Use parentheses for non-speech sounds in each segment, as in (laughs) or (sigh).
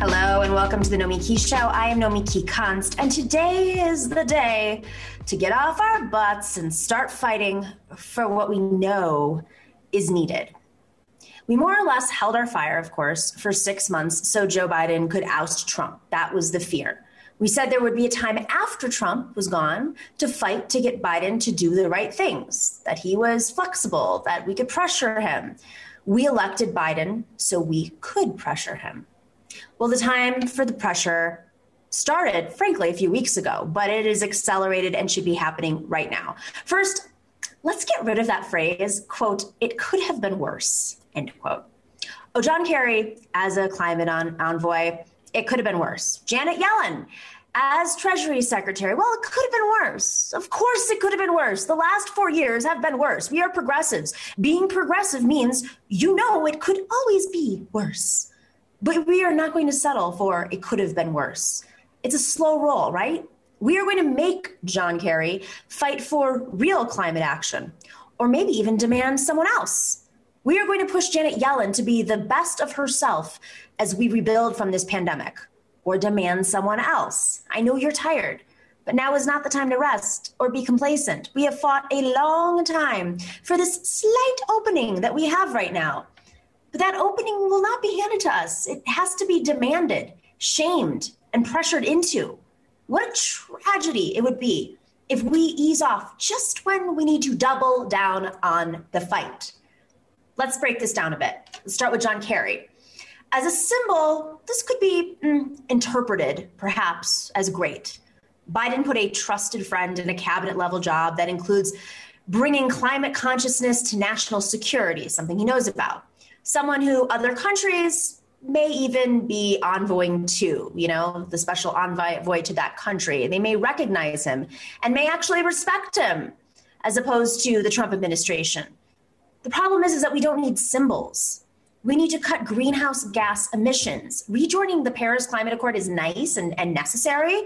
Hello and welcome to the Nomiki Show. I am Nomiki Konst, and today is the day to get off our butts and start fighting for what we know is needed. We more or less held our fire, of course, for six months so Joe Biden could oust Trump. That was the fear. We said there would be a time after Trump was gone to fight to get Biden to do the right things, that he was flexible, that we could pressure him. We elected Biden so we could pressure him. Well, the time for the pressure started, frankly, a few weeks ago, but it is accelerated and should be happening right now. First, let's get rid of that phrase, quote, it could have been worse, end quote. Oh, John Kerry, as a climate on, envoy, it could have been worse. Janet Yellen, as Treasury Secretary, well, it could have been worse. Of course, it could have been worse. The last four years have been worse. We are progressives. Being progressive means you know it could always be worse. But we are not going to settle for it could have been worse. It's a slow roll, right? We are going to make John Kerry fight for real climate action, or maybe even demand someone else. We are going to push Janet Yellen to be the best of herself as we rebuild from this pandemic, or demand someone else. I know you're tired, but now is not the time to rest or be complacent. We have fought a long time for this slight opening that we have right now. But that opening will not be handed to us. It has to be demanded, shamed, and pressured into. What a tragedy it would be if we ease off just when we need to double down on the fight. Let's break this down a bit. Let's start with John Kerry. As a symbol, this could be mm, interpreted perhaps as great. Biden put a trusted friend in a cabinet level job that includes bringing climate consciousness to national security, something he knows about someone who other countries may even be envoying to, you know, the special envoy to that country. They may recognize him and may actually respect him as opposed to the Trump administration. The problem is, is that we don't need symbols. We need to cut greenhouse gas emissions. Rejoining the Paris Climate Accord is nice and, and necessary,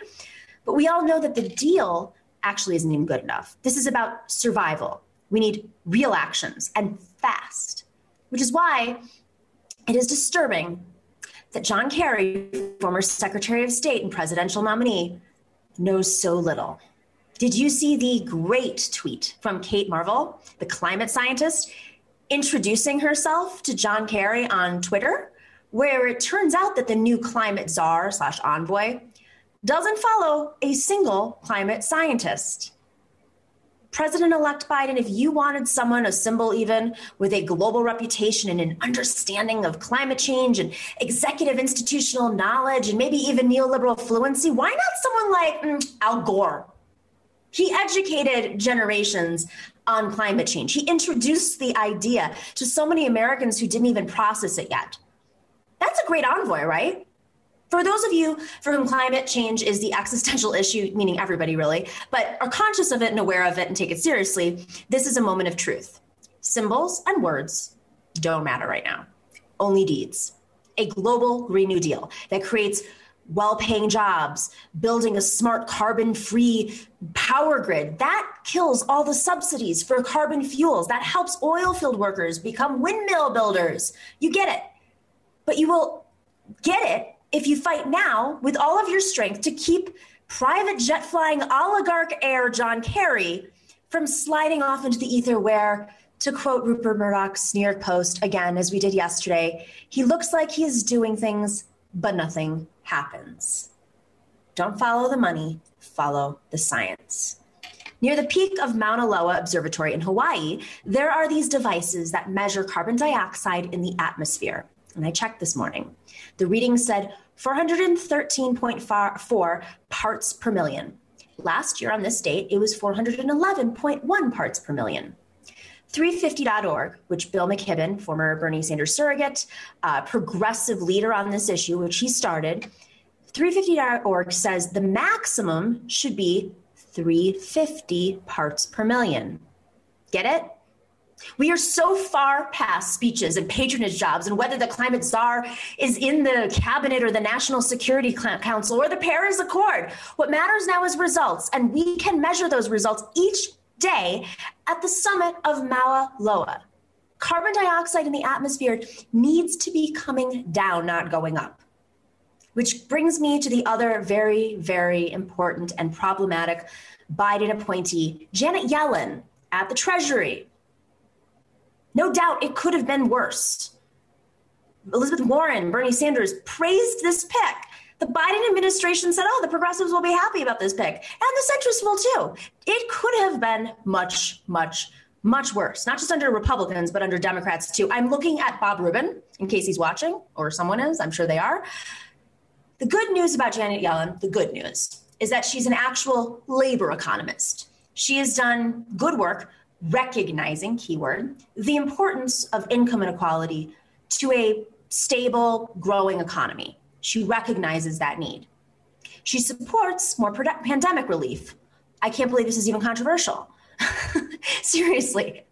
but we all know that the deal actually isn't even good enough. This is about survival. We need real actions and fast which is why it is disturbing that John Kerry, former Secretary of State and presidential nominee, knows so little. Did you see the great tweet from Kate Marvel, the climate scientist, introducing herself to John Kerry on Twitter, where it turns out that the new climate czar slash envoy doesn't follow a single climate scientist? President elect Biden, if you wanted someone, a symbol even, with a global reputation and an understanding of climate change and executive institutional knowledge and maybe even neoliberal fluency, why not someone like mm, Al Gore? He educated generations on climate change. He introduced the idea to so many Americans who didn't even process it yet. That's a great envoy, right? For those of you for whom climate change is the existential issue, meaning everybody really, but are conscious of it and aware of it and take it seriously, this is a moment of truth. Symbols and words don't matter right now, only deeds. A global Green New Deal that creates well paying jobs, building a smart carbon free power grid. That kills all the subsidies for carbon fuels. That helps oil field workers become windmill builders. You get it. But you will get it if you fight now with all of your strength to keep private jet flying oligarch heir John Kerry from sliding off into the ether where, to quote Rupert Murdoch's New York Post again, as we did yesterday, he looks like he is doing things, but nothing happens. Don't follow the money, follow the science. Near the peak of Mauna Loa Observatory in Hawaii, there are these devices that measure carbon dioxide in the atmosphere. And I checked this morning. The reading said 413.4 parts per million. Last year on this date, it was 411.1 parts per million. 350.org, which Bill McKibben, former Bernie Sanders surrogate, uh, progressive leader on this issue, which he started, 350.org says the maximum should be 350 parts per million. Get it? We are so far past speeches and patronage jobs and whether the climate czar is in the cabinet or the National Security Council or the Paris Accord. What matters now is results, and we can measure those results each day at the summit of Mauna Loa. Carbon dioxide in the atmosphere needs to be coming down, not going up. Which brings me to the other very, very important and problematic Biden appointee, Janet Yellen, at the Treasury. No doubt it could have been worse. Elizabeth Warren, Bernie Sanders praised this pick. The Biden administration said, oh, the progressives will be happy about this pick. And the centrists will too. It could have been much, much, much worse, not just under Republicans, but under Democrats too. I'm looking at Bob Rubin, in case he's watching, or someone is, I'm sure they are. The good news about Janet Yellen, the good news, is that she's an actual labor economist. She has done good work recognizing, keyword, the importance of income inequality to a stable, growing economy. She recognizes that need. She supports more pandemic relief. I can't believe this is even controversial. (laughs) Seriously.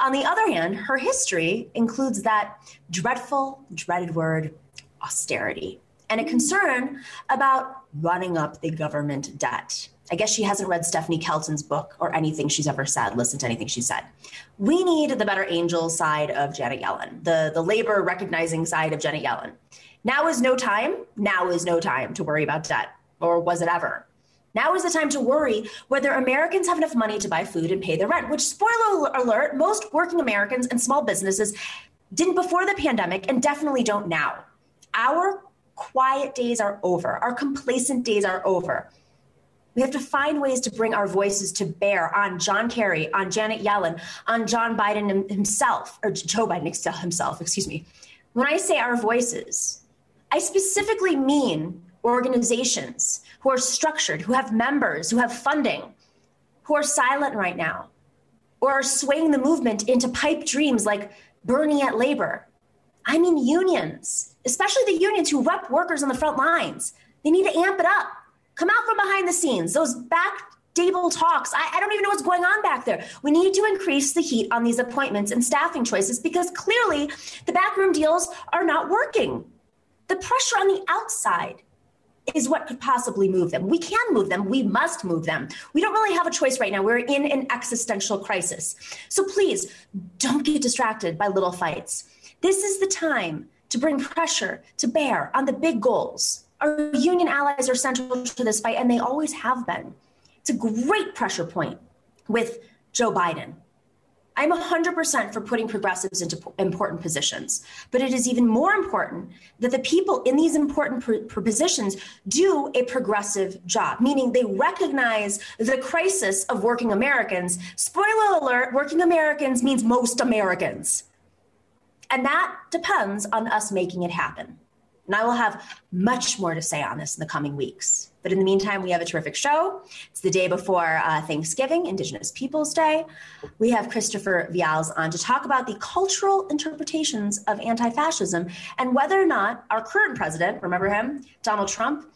On the other hand, her history includes that dreadful, dreaded word, austerity, and a concern about running up the government debt. I guess she hasn't read Stephanie Kelton's book or anything she's ever said, listened to anything she said. We need the better angel side of Janet Yellen, the, the labor recognizing side of Janet Yellen. Now is no time. Now is no time to worry about debt, or was it ever? Now is the time to worry whether Americans have enough money to buy food and pay their rent, which, spoiler alert, most working Americans and small businesses didn't before the pandemic and definitely don't now. Our quiet days are over, our complacent days are over. We have to find ways to bring our voices to bear on John Kerry, on Janet Yellen, on John Biden himself, or Joe Biden himself, excuse me. When I say our voices, I specifically mean organizations who are structured, who have members, who have funding, who are silent right now, or are swaying the movement into pipe dreams like Bernie at labor. I mean, unions, especially the unions who rep workers on the front lines. They need to amp it up. Come out from behind the scenes. Those back table talks. I, I, don't even know what's going on back there. We need to increase the heat on these appointments and staffing choices because clearly the backroom deals are not working. The pressure on the outside is what could possibly move them. We can move them. We must move them. We don't really have a choice right now. We're in an existential crisis. So please don't get distracted by little fights. This is the time to bring pressure to bear on the big goals. Our union allies are central to this fight, and they always have been. It's a great pressure point with Joe Biden. I'm 100% for putting progressives into important positions, but it is even more important that the people in these important positions do a progressive job, meaning they recognize the crisis of working Americans. Spoiler alert working Americans means most Americans. And that depends on us making it happen. And I will have much more to say on this in the coming weeks. But in the meantime, we have a terrific show. It's the day before uh, Thanksgiving, Indigenous Peoples Day. We have Christopher Vials on to talk about the cultural interpretations of anti fascism and whether or not our current president, remember him, Donald Trump,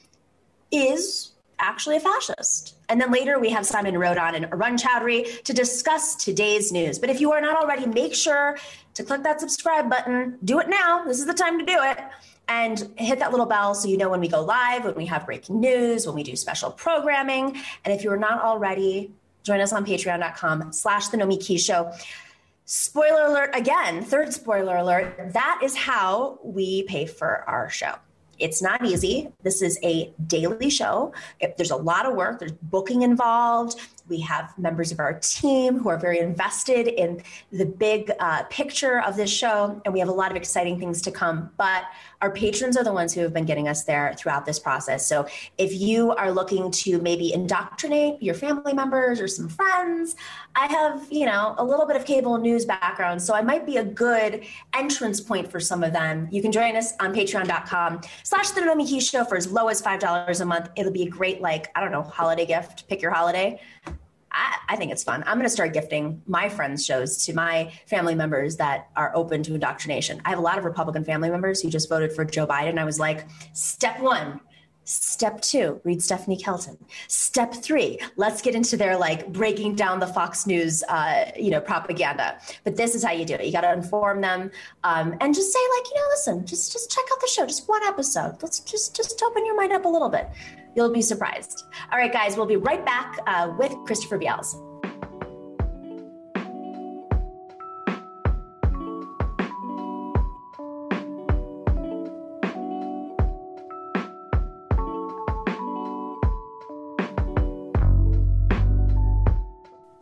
is actually a fascist. And then later we have Simon Narode and Arun Chaudhary to discuss today's news. But if you are not already, make sure to click that subscribe button. Do it now. This is the time to do it and hit that little bell so you know when we go live, when we have breaking news, when we do special programming. And if you are not already, join us on patreon.com slash the Nomiki Show. Spoiler alert again, third spoiler alert, that is how we pay for our show. It's not easy. This is a daily show. There's a lot of work. There's booking involved. We have members of our team who are very invested in the big uh, picture of this show, and we have a lot of exciting things to come. But our patrons are the ones who have been getting us there throughout this process. So if you are looking to maybe indoctrinate your family members or some friends, I have, you know, a little bit of cable news background. So I might be a good entrance point for some of them. You can join us on patreon.com slash the Nomiki Show for as low as $5 a month. It'll be a great, like, I don't know, holiday gift. Pick your holiday. I, I, think it's fun. I'm going to start gifting my friends' shows to my family members that are open to indoctrination. I have a lot of Republican family members who just voted for Joe Biden. I was like, step one, Step two, read Stephanie Kelton. Step three, let's get into their like breaking down the Fox News, uh, you know, propaganda. But this is how you do it. You got to inform them um, and just say like, you know, listen, just just check out the show, just one episode. Let's just just open your mind up a little bit. You'll be surprised. All right, guys, we'll be right back uh, with Christopher Vials.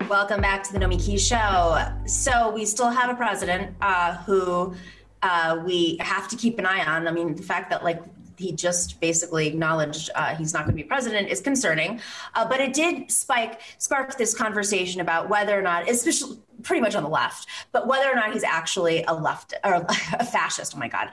Welcome back to the Nomiki Show. So we still have a president uh, who uh, we have to keep an eye on. I mean, the fact that like he just basically acknowledged uh, he's not going to be president is concerning. Uh, but it did spike spark this conversation about whether or not, especially pretty much on the left, but whether or not he's actually a left or (laughs) a fascist, oh my God,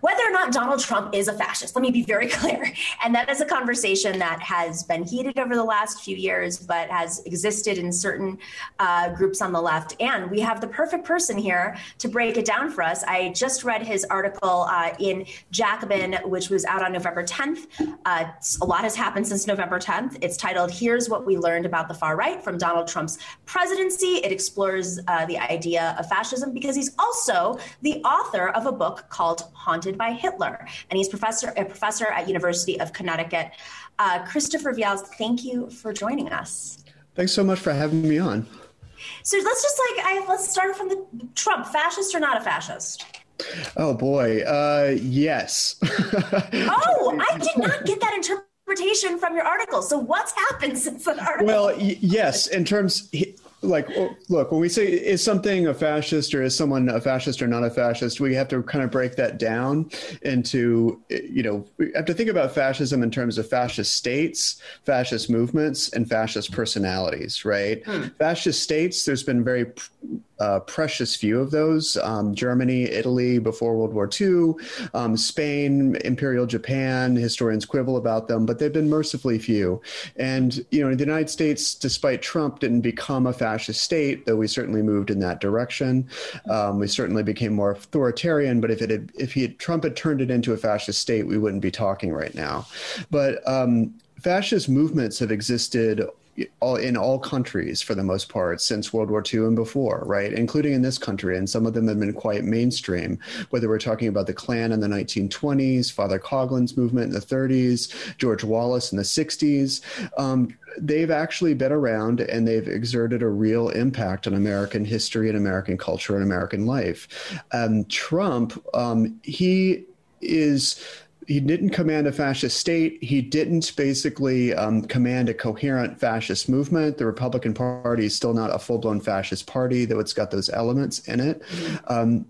whether or not Donald Trump is a fascist, let me be very (laughs) clear. And that is a conversation that has been heated over the last few years, but has existed in certain uh, groups on the left. And we have the perfect person here to break it down for us. I just read his article uh, in Jacobin, which was out on November 10th. Uh, a lot has happened since November 10th. It's titled, Here's What We Learned About the Far Right from Donald Trump's Presidency. It explores uh, the idea of fascism because he's also the author of a book called Haunted by Hitler, and he's professor a professor at University of Connecticut. Uh, Christopher Vials, thank you for joining us. Thanks so much for having me on. So let's just like I, let's start from the Trump, fascist or not a fascist? Oh boy, uh, yes. (laughs) oh, I did not get that interpretation from your article. So what's happened since that article? Well, y- yes, in terms like look when we say is something a fascist or is someone a fascist or not a fascist we have to kind of break that down into you know we have to think about fascism in terms of fascist states fascist movements and fascist personalities right hmm. fascist states there's been very uh, precious few of those um, Germany, Italy before World War II, um, Spain, Imperial Japan. Historians quibble about them, but they've been mercifully few. And, you know, the United States, despite Trump, didn't become a fascist state, though we certainly moved in that direction. Um, we certainly became more authoritarian, but if it had, if he had, Trump had turned it into a fascist state, we wouldn't be talking right now. But um, fascist movements have existed all in all countries for the most part since World War II and before, right? Including in this country, and some of them have been quite mainstream. Whether we're talking about the Klan in the 1920s, Father Coughlin's movement in the 30s, George Wallace in the 60s, um, they've actually been around and they've exerted a real impact on American history and American culture and American life. Um, Trump, um, he is he didn't command a fascist state. He didn't basically um, command a coherent fascist movement. The Republican Party is still not a full blown fascist party, though it's got those elements in it. Mm-hmm. Um,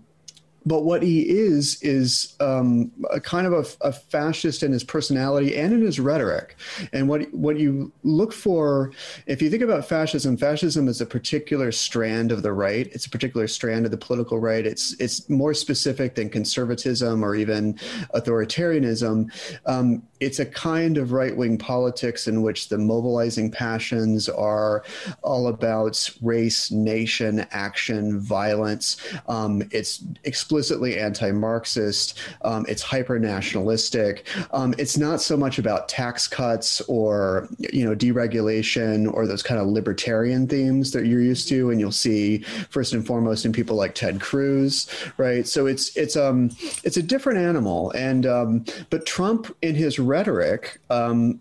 but what he is is um, a kind of a, a, fascist in his personality and in his rhetoric. And what what you look for, if you think about fascism, fascism is a particular strand of the right. It's a particular strand of the political right. It's it's more specific than conservatism or even authoritarianism. Um, it's a kind of right wing politics in which the mobilizing passions are all about race, nation, action, violence. Um, it's explicitly anti Marxist, um, it's hyper nationalistic. Um, it's not so much about tax cuts or you know deregulation or those kind of libertarian themes that you're used to and you'll see first and foremost in people like Ted Cruz, right? So it's it's um it's a different animal and um, but Trump in his rhetoric um,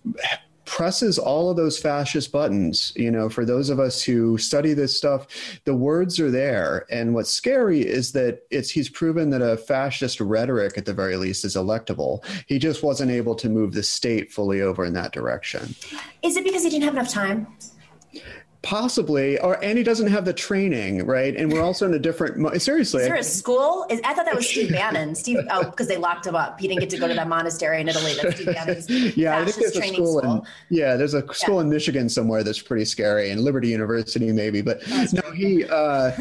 presses all of those fascist buttons. You know, for those of us who study this stuff, the words are there. And what's scary is that it's he's proven that a fascist rhetoric, at the very least, is electable. He just wasn't able to move the state fully over in that direction. Is it because he didn't have enough time? Possibly, or and he doesn't have the training, right? And we're also in a different. Seriously, is there a school? Is, I thought that was Steve Bannon. Steve, oh, because they locked him up. He didn't get to go to that monastery in Italy. That's Steve Bannon's. (laughs) yeah, I think there's a school, school. In, yeah, there's a school yeah. in Michigan somewhere that's pretty scary, and Liberty University maybe. But that's no, he. Uh,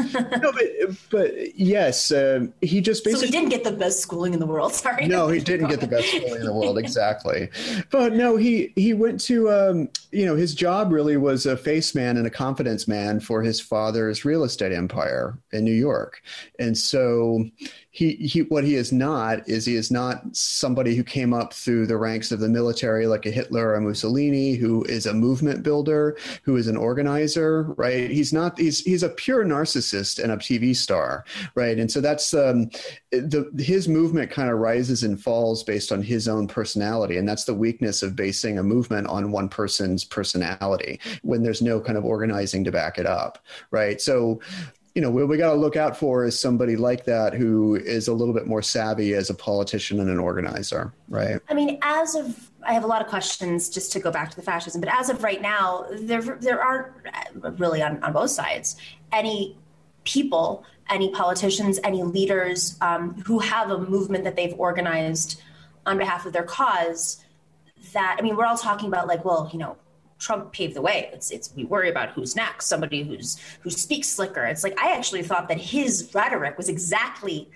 no, but but yes, uh, he just basically. So he didn't get the best schooling in the world. Sorry. No, he didn't get the best schooling in the world. Exactly, but no, he he went to um, you know his job really was a face man and confidence man for his father's real estate empire in New York. And so he, he what he is not is he is not somebody who came up through the ranks of the military like a Hitler or a Mussolini who is a movement builder who is an organizer right? He's not he's he's a pure narcissist and a TV star right? And so that's um the his movement kind of rises and falls based on his own personality. And that's the weakness of basing a movement on one person's personality when there's no kind of organizing to back it up right? So you know, what we got to look out for is somebody like that who is a little bit more savvy as a politician and an organizer, right? I mean, as of I have a lot of questions just to go back to the fascism. But as of right now, there there aren't really on, on both sides any people, any politicians, any leaders um, who have a movement that they've organized on behalf of their cause. That I mean, we're all talking about like, well, you know, Trump paved the way. It's it's we worry about who's next, somebody who's who speaks slicker. It's like I actually thought that his rhetoric was exactly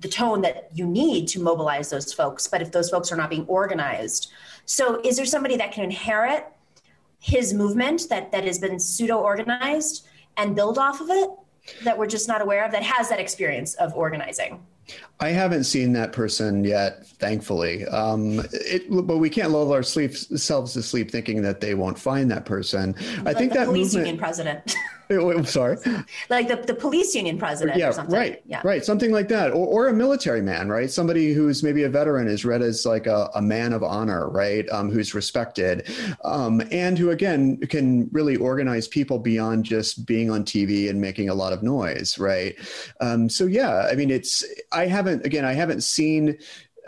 the tone that you need to mobilize those folks. But if those folks are not being organized, so is there somebody that can inherit his movement that that has been pseudo organized and build off of it that we're just not aware of that has that experience of organizing? I haven't seen that person yet, thankfully. Um, it, but we can't lull our sleep, selves to sleep thinking that they won't find that person. Like I think that movement, president. (laughs) I'm sorry. Like the, the police union president. Yeah, right. Yeah. Right. Something like that. Or, or a military man, right? Somebody who's maybe a veteran is read as like a, a man of honor, right? Um, who's respected um, and who, again, can really organize people beyond just being on TV and making a lot of noise, right? Um, so, yeah, I mean, it's, I haven't, again, I haven't seen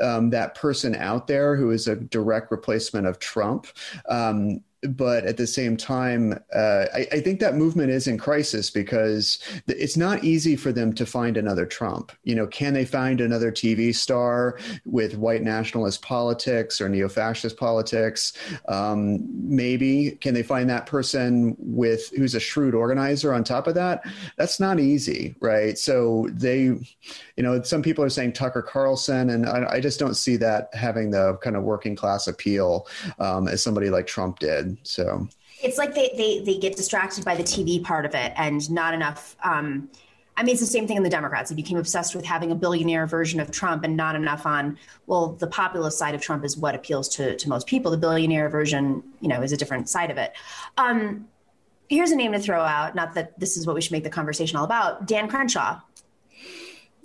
um, that person out there who is a direct replacement of Trump. Um, but at the same time, uh, I, I, think that movement is in crisis because it's not easy for them to find another Trump. You know, can they find another TV star with white nationalist politics or neo-fascist politics? Um, maybe can they find that person with who's a shrewd organizer on top of that? That's not easy, right? So they, you know, some people are saying Tucker Carlson, and I, I just don't see that having the kind of working class appeal um, as somebody like Trump did. So it's like they, they, they get distracted by the TV part of it and not enough. Um, I mean, it's the same thing in the Democrats. They became obsessed with having a billionaire version of Trump and not enough on, well, the populist side of Trump is what appeals to, to most people. The billionaire version, you know, is a different side of it. Um, here's a name to throw out. Not that this is what we should make the conversation all about. Dan Crenshaw.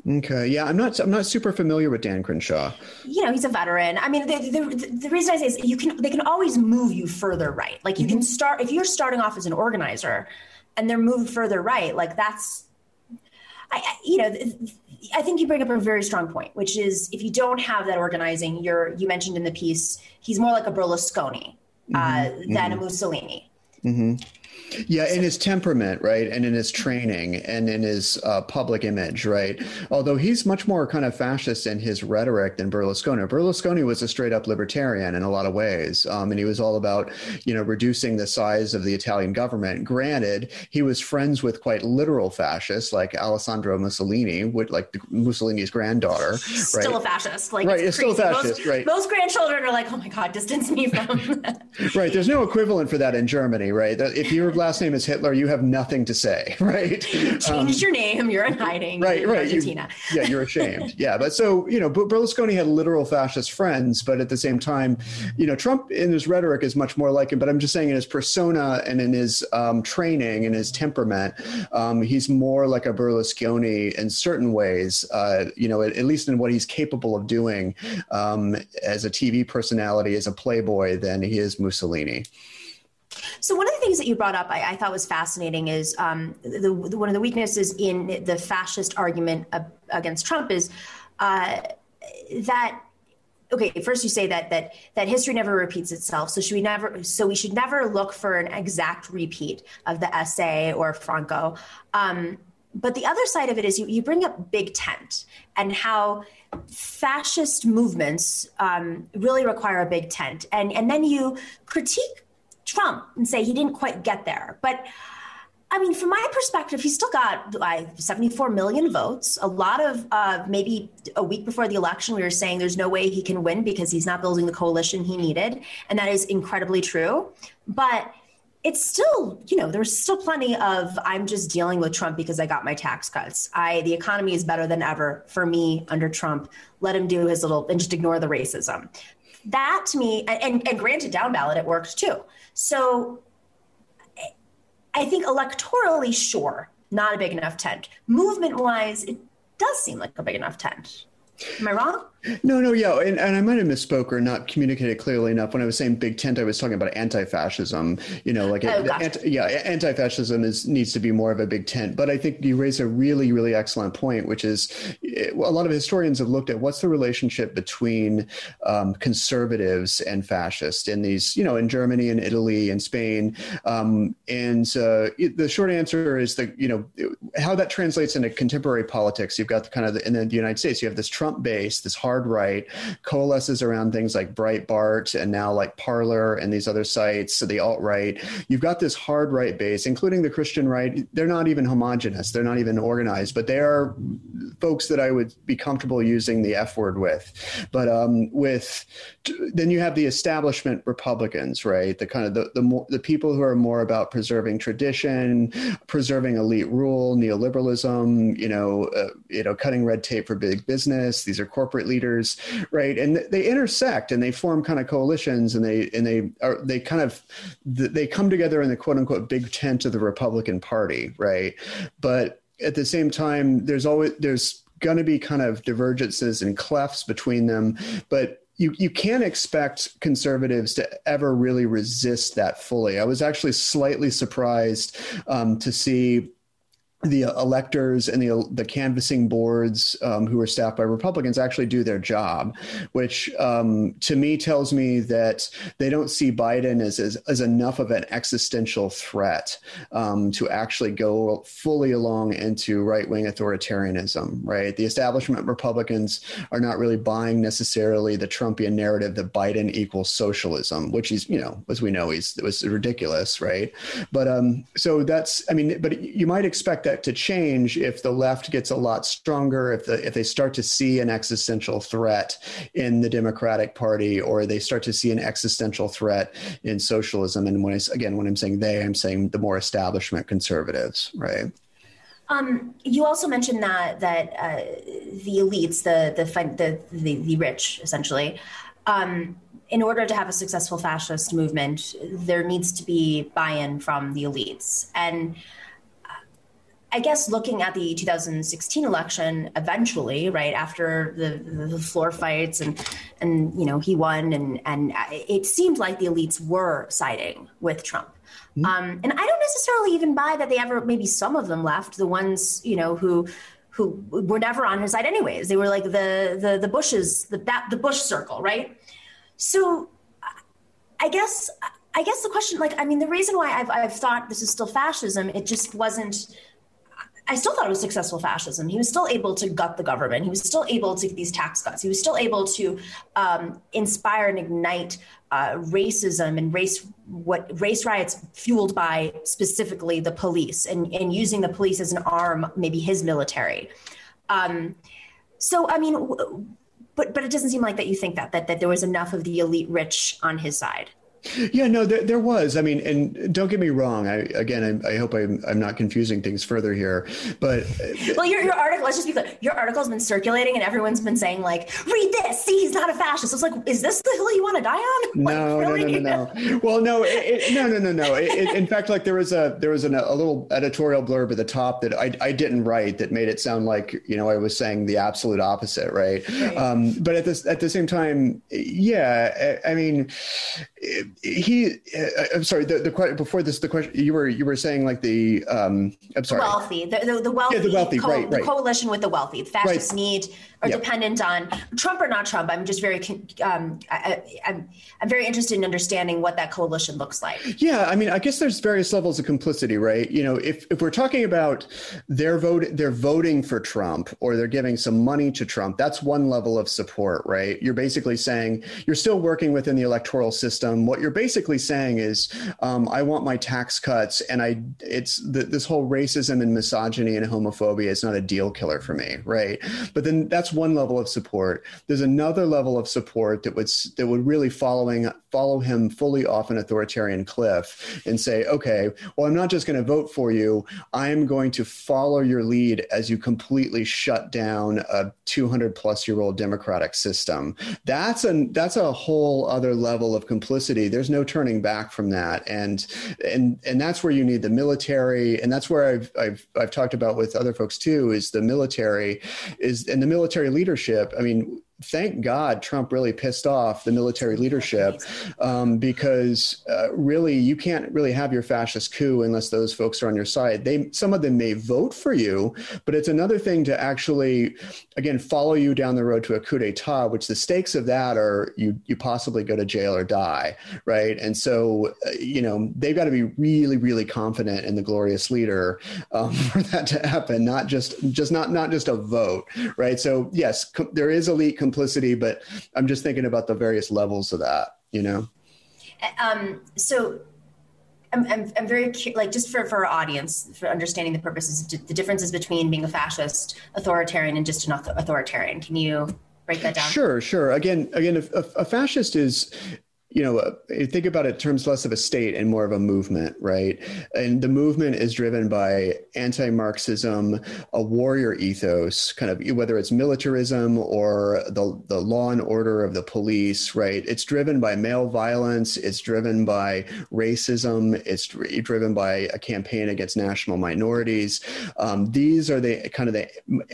Okay, yeah, I'm not. I'm not super familiar with Dan Crenshaw. You know, he's a veteran. I mean, the, the, the reason I say is you can they can always move you further right. Like you mm-hmm. can start if you're starting off as an organizer, and they're moved further right. Like that's, I, I you know, I think you bring up a very strong point, which is if you don't have that organizing, you're you mentioned in the piece, he's more like a Berlusconi uh, mm-hmm. than mm-hmm. a Mussolini. Yeah, in his temperament, right, and in his training and in his uh, public image, right. Although he's much more kind of fascist in his rhetoric than Berlusconi. Berlusconi was a straight up libertarian in a lot of ways, um, and he was all about, you know, reducing the size of the Italian government. Granted, he was friends with quite literal fascists like Alessandra Mussolini, with like Mussolini's granddaughter. Still right? a fascist, like right? It's, it's still fascist, most, right? Most grandchildren are like, oh my god, distance me from. (laughs) right. There's no equivalent for that in Germany, right? If you're last name is Hitler, you have nothing to say, (laughs) right? Changed um, your name. You're in hiding. Right, right. Argentina. You, yeah, you're ashamed. yeah, but so you know, Berlusconi had literal fascist friends, but at the same time, you know, Trump in his rhetoric is much more like him. But I'm just saying, in his persona and in his um, training and his temperament, um, he's more like a Berlusconi in certain ways. Uh, you know, at, at, least in what he's capable of doing um, as a TV personality, as a playboy, than he is Mussolini. So one of the things that you brought up, I, I thought was fascinating, is um, the, the, one of the weaknesses in the fascist argument against Trump is uh, that. Okay, first you say that that that history never repeats itself. So should we never? So we should never look for an exact repeat of the essay or Franco. Um, but the other side of it is you, you bring up Big Tent and how fascist movements um, really require a big tent, and and then you critique Trump and say he didn't quite get there. But I mean, from my perspective, he still got like 74 million votes. A lot of uh, maybe a week before the election, we were saying there's no way he can win because he's not building the coalition he needed. And that is incredibly true. But it's still, you know, there's still plenty of I'm just dealing with Trump because I got my tax cuts. I the economy is better than ever for me under Trump. Let him do his little and just ignore the racism that to me, and, and granted, down ballot, it worked too. So I think electorally, sure, not a big enough tent. Movement wise, it does seem like a big enough tent. Am I wrong? No, no, yeah, and, and I might have misspoke or not communicated clearly enough when I was saying big tent. I was talking about anti-fascism. You know, like oh, anti, yeah, anti-fascism is needs to be more of a big tent. But I think you raise a really, really excellent point, which is eh, a lot of historians have looked at what's the relationship between um, conservatives and fascists in these, you know, in Germany and Italy and Spain. Um, and uh, the short answer is that you know how that translates into contemporary politics. You've got the kind of the, in the United States, you have this Trump base, this hard hard right coalesces around things like Breitbart and now like Parler and these other sites, so the alt right. You've got this hard right base, including the Christian right. They're not even homogenous, they're not even organized, but they are folks that I would be comfortable using the F word with. But um, with then you have the establishment Republicans, right? The kind of the the, more, the people who are more about preserving tradition, preserving elite rule, neoliberalism, you know, uh, you know, cutting red tape for big business. These are corporate leaders leaders, right? And they intersect and they form kind of coalitions, and they and they are they kind of they come together in the quote unquote big tent of the Republican Party, right? But at the same time, there's always there's going to be kind of divergences and clefts between them, but you you can't expect conservatives to ever really resist that fully. I was actually slightly surprised um, to see the electors and the the canvassing boards um, who are staffed by Republicans actually do their job, which um, to me tells me that they don't see Biden as as, as enough of an existential threat um, to actually go fully along into right wing authoritarianism. Right, the establishment Republicans are not really buying necessarily the Trumpian narrative that Biden equals socialism, which is you know as we know he's was ridiculous. Right, but um, so that's I mean, but you might expect that to change if the left gets a lot stronger, if the if they start to see an existential threat in the Democratic Party, or they start to see an existential threat in socialism. And when I again when I'm saying they, I'm saying the more establishment conservatives, right? Um, you also mentioned that that uh, the elites, the the the the, the rich, essentially, um, in order to have a successful fascist movement, there needs to be buy-in from the elites, and I guess looking at the 2016 election, eventually, right after the, the floor fights and and you know he won, and and it seemed like the elites were siding with Trump. Mm-hmm. Um, and I don't necessarily even buy that they ever. Maybe some of them left. The ones you know who who were never on his side anyways. They were like the the the Bushes, the that the Bush circle, right? So I guess I guess the question, like, I mean, the reason why I've I've thought this is still fascism, it just wasn't I still thought it was successful fascism. He was still able to gut the government. He was still able to get these tax cuts. He was still able to um, inspire and ignite uh, racism and race what race riots fueled by specifically the police and, and using the police as an arm, maybe his military. Um, so I mean, but but it doesn't seem like that you think that that that there was enough of the elite rich on his side. Yeah, no, there, there, was. I mean, and don't get me wrong. I again, I, I hope I'm, I'm, not confusing things further here. But well, your, your article. Let's just be clear. Your article's been circulating, and everyone's been saying like, "Read this. See, he's not a fascist." It's like, is this the hill you want to die on? (laughs) No, like, really? no, no, no, no. Well, no, it, it, no, no, no, no. It, in fact, like there was a there was an, a little editorial blurb at the top that I I didn't write that made it sound like you know I was saying the absolute opposite, right? right. Um, but at this at the same time, yeah, I, I mean he uh, i'm sorry the, the before this the question you were you were saying like the um i'm sorry wealthy the, the, the wealthy, yeah, the wealthy co- right, right. the coalition with the wealthy The fascists right. need are yep. dependent on Trump or not Trump. I'm just very, um, I, I'm, I'm very interested in understanding what that coalition looks like. Yeah, I mean, I guess there's various levels of complicity, right? You know, if if we're talking about their vote, they're voting for Trump or they're giving some money to Trump. That's one level of support, right? You're basically saying you're still working within the electoral system. What you're basically saying is, um, I want my tax cuts, and I it's the, this whole racism and misogyny and homophobia is not a deal killer for me, right? But then that's one level of support. There's another level of support that would that would really following follow him fully off an authoritarian cliff and say, okay, well, I'm not just going to vote for you. I'm going to follow your lead as you completely shut down a 200 plus year old democratic system. That's a that's a whole other level of complicity. There's no turning back from that, and and and that's where you need the military, and that's where I've I've I've talked about with other folks too. Is the military is and the military leadership. I mean, thank God Trump really pissed off the military leadership um, because uh, really you can't really have your fascist coup unless those folks are on your side. They some of them may vote for you, but it's another thing to actually again follow you down the road to a coup d'état, which the stakes of that are you you possibly go to jail or die, right? And so uh, you know they've got to be really really confident in the glorious leader um, (laughs) for that to happen, not just just not not just a vote, right? So yes, com- there is elite complicity, but I'm just thinking about the various levels of that, you know? Um, so I'm, I'm, I'm very like just for, for our audience for understanding the purposes the differences between being a fascist authoritarian and just an authoritarian. Can you break that down? Sure sure. Again again a, a fascist is you know, uh, think about it in terms less of a state and more of a movement, right? And the movement is driven by anti Marxism, a warrior ethos, kind of whether it's militarism or the, the law and order of the police, right? It's driven by male violence, it's driven by racism, it's driven by a campaign against national minorities. Um, these are the kind of the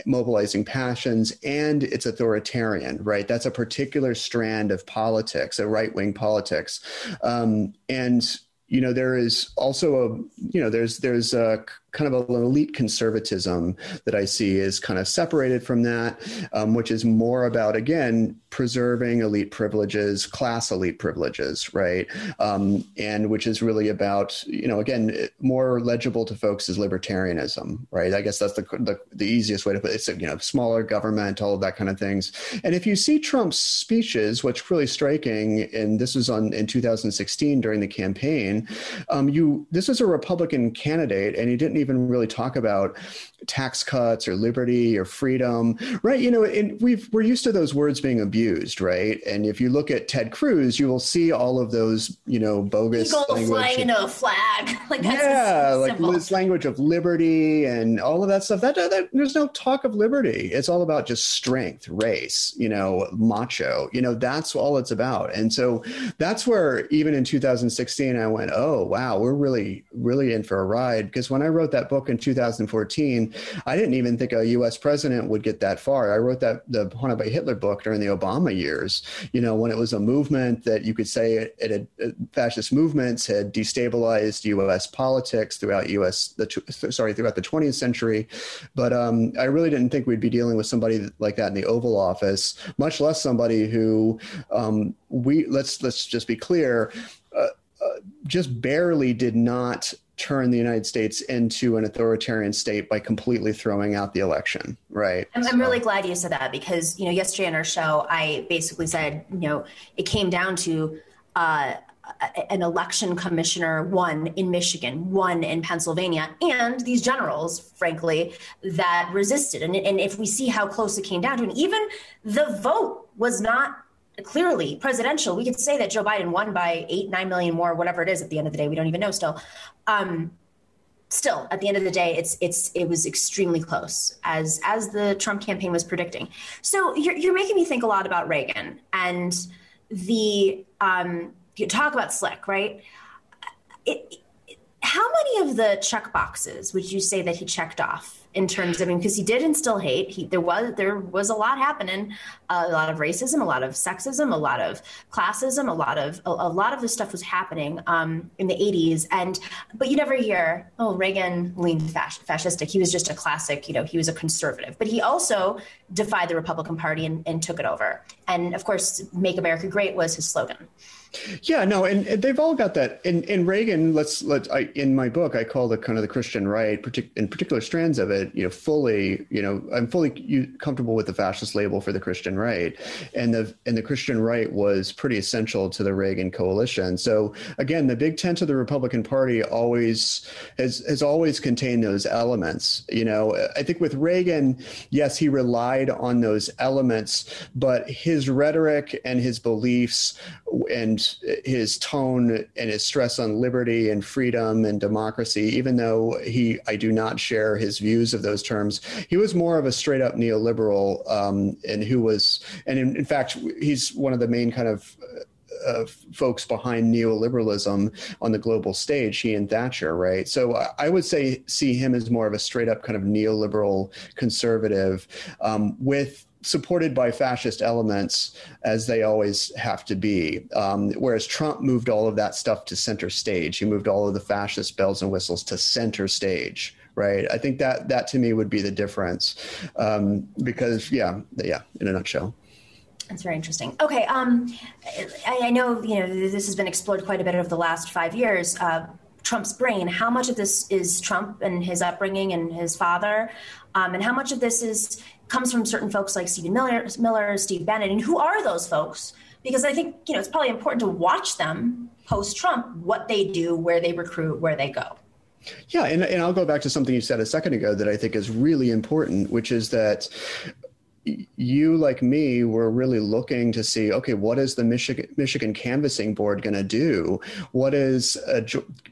mobilizing passions, and it's authoritarian, right? That's a particular strand of politics, a right wing politics politics. Um, and you know there is also a you know there's there's a kind of an elite conservatism that I see is kind of separated from that, um, which is more about, again, preserving elite privileges, class elite privileges, right? Um, and which is really about, you know, again, more legible to folks is libertarianism, right? I guess that's the, the, the easiest way to put it. It's, you know, smaller government, all of that kind of things. And if you see Trump's speeches, what's really striking, and this was on in 2016 during the campaign, um, you this was a Republican candidate, and he didn't even really talk about tax cuts or liberty or freedom, right? You know, and we've we're used to those words being abused, right? And if you look at Ted Cruz, you will see all of those, you know, bogus Eagle language. flying into a flag, (laughs) like yeah, like this language of liberty and all of that stuff. That, that there's no talk of liberty. It's all about just strength, race, you know, macho. You know, that's all it's about. And so that's where even in 2016, I went, oh wow, we're really really in for a ride because when I wrote that book in 2014 I didn't even think a U.S. president would get that far. I wrote that the Haunted by Hitler book during the Obama years. You know, when it was a movement that you could say it, it had, uh, fascist movements had destabilized U.S. politics throughout U.S. the sorry throughout the 20th century. But um, I really didn't think we'd be dealing with somebody like that in the Oval Office, much less somebody who um, we let's let's just be clear. Uh, uh, just barely did not turn the United States into an authoritarian state by completely throwing out the election, right? I'm, so. I'm, really glad you said that because you know yesterday on our show I basically said you know it came down to uh, an election commissioner one in Michigan, one in Pennsylvania, and these generals, frankly, that resisted. And, and if we see how close it came down to, and even the vote was not clearly presidential. We could say that Joe Biden won by eight, nine million more, whatever it is at the end of the day. We don't even know still. Um, still, at the end of the day, it's it's it was extremely close as as the Trump campaign was predicting. So you're you're making me think a lot about Reagan and the um, you talk about slick, right? It, it, how many of the check boxes would you say that he checked off in terms of, I mean, because he did instill hate. He, there was there was a lot happening, a lot of racism, a lot of sexism, a lot of classism, a lot of a, a lot of this stuff was happening um, in the 80s. And but you never hear, oh, Reagan leaned fasc- fascistic. He was just a classic, you know, he was a conservative. But he also defied the Republican Party and, and took it over. And of course, "Make America Great" was his slogan. Yeah, no, and, and, they've all got that. In in Reagan, let's let I in my book I call the kind of the Christian right, partic- in particular strands of it. You know, fully. You know, I'm fully comfortable with the fascist label for the Christian right, and the and the Christian right was pretty essential to the Reagan coalition. So again, the big tent of the Republican Party always has has always contained those elements. You know, I think with Reagan, yes, he relied on those elements, but his rhetoric and his beliefs and his tone and his stress on liberty and freedom and democracy, even though he, I do not share his views of those terms, he was more of a straight up neoliberal, um, and who was, and in, in, fact, he's one of the main kind of uh, folks behind neoliberalism on the global stage, he and Thatcher, right? So I would say see him as more of a straight up kind of neoliberal conservative um, with supported by fascist elements as they always have to be. Um, whereas Trump moved all of that stuff to center stage. He moved all of the fascist bells and whistles to center stage. Right. I think that that to me would be the difference. Um, because yeah, yeah, in a nutshell. That's very interesting. Okay, um, I, I, know you know this has been explored quite a bit over the last five years. Uh, Trump's brain. How much of this is Trump and his upbringing and his father, um, and how much of this is comes from certain folks like Stephen Miller, Miller, Steve Bannon, and who are those folks? Because I think you know it's probably important to watch them post Trump, what they do, where they recruit, where they go. Yeah, and, and I'll go back to something you said a second ago that I think is really important, which is that you like me were really looking to see okay what is the michigan michigan canvassing board going to do? What is uh,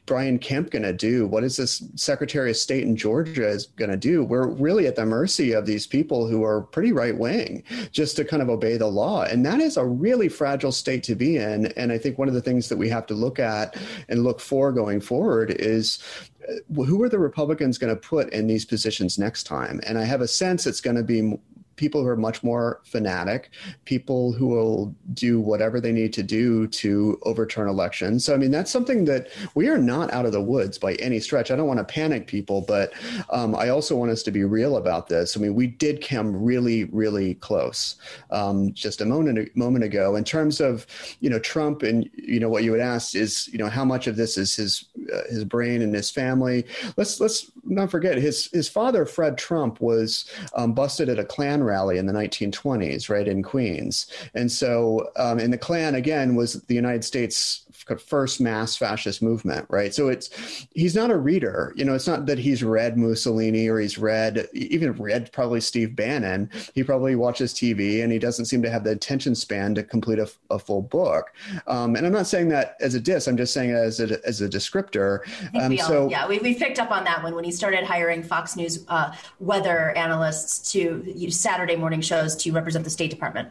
brian kemp going to do? What is this secretary of state in georgia is going to do? We're really at the mercy of these people who are pretty right wing just to kind of obey the law. And that is a really fragile state to be in. And i think one of the things that we have to look at and look for going forward is uh, who are the republicans going to put in these positions next time? And i have a sense it's going to be people who are much more fanatic, people who will do whatever they need to do to overturn elections. So, I mean, that's something that we are not out of the woods by any stretch. I don't want to panic people, but um, I also want us to be real about this. I mean, we did come really, really close um, just a moment moment ago in terms of you know Trump and you know what you would ask is you know how much of this is his uh, his brain and his family. Let's let's not forget his his father Fred Trump was um, busted at a Klan rally in the 1920s, right in Queens. And so, um, and the Klan again was the United States first mass fascist movement, right? So it's he's not a reader. You know, it's not that he's read Mussolini or he's read even read probably Steve Bannon. He probably watches TV and he doesn't seem to have the attention span to complete a, a full book. Um, and I'm not saying that as a diss. I'm just saying as a as a descriptor. Um, so all, yeah, we we picked up on that one when he started hiring Fox News uh, weather analysts to you know, Saturday morning shows to represent the State Department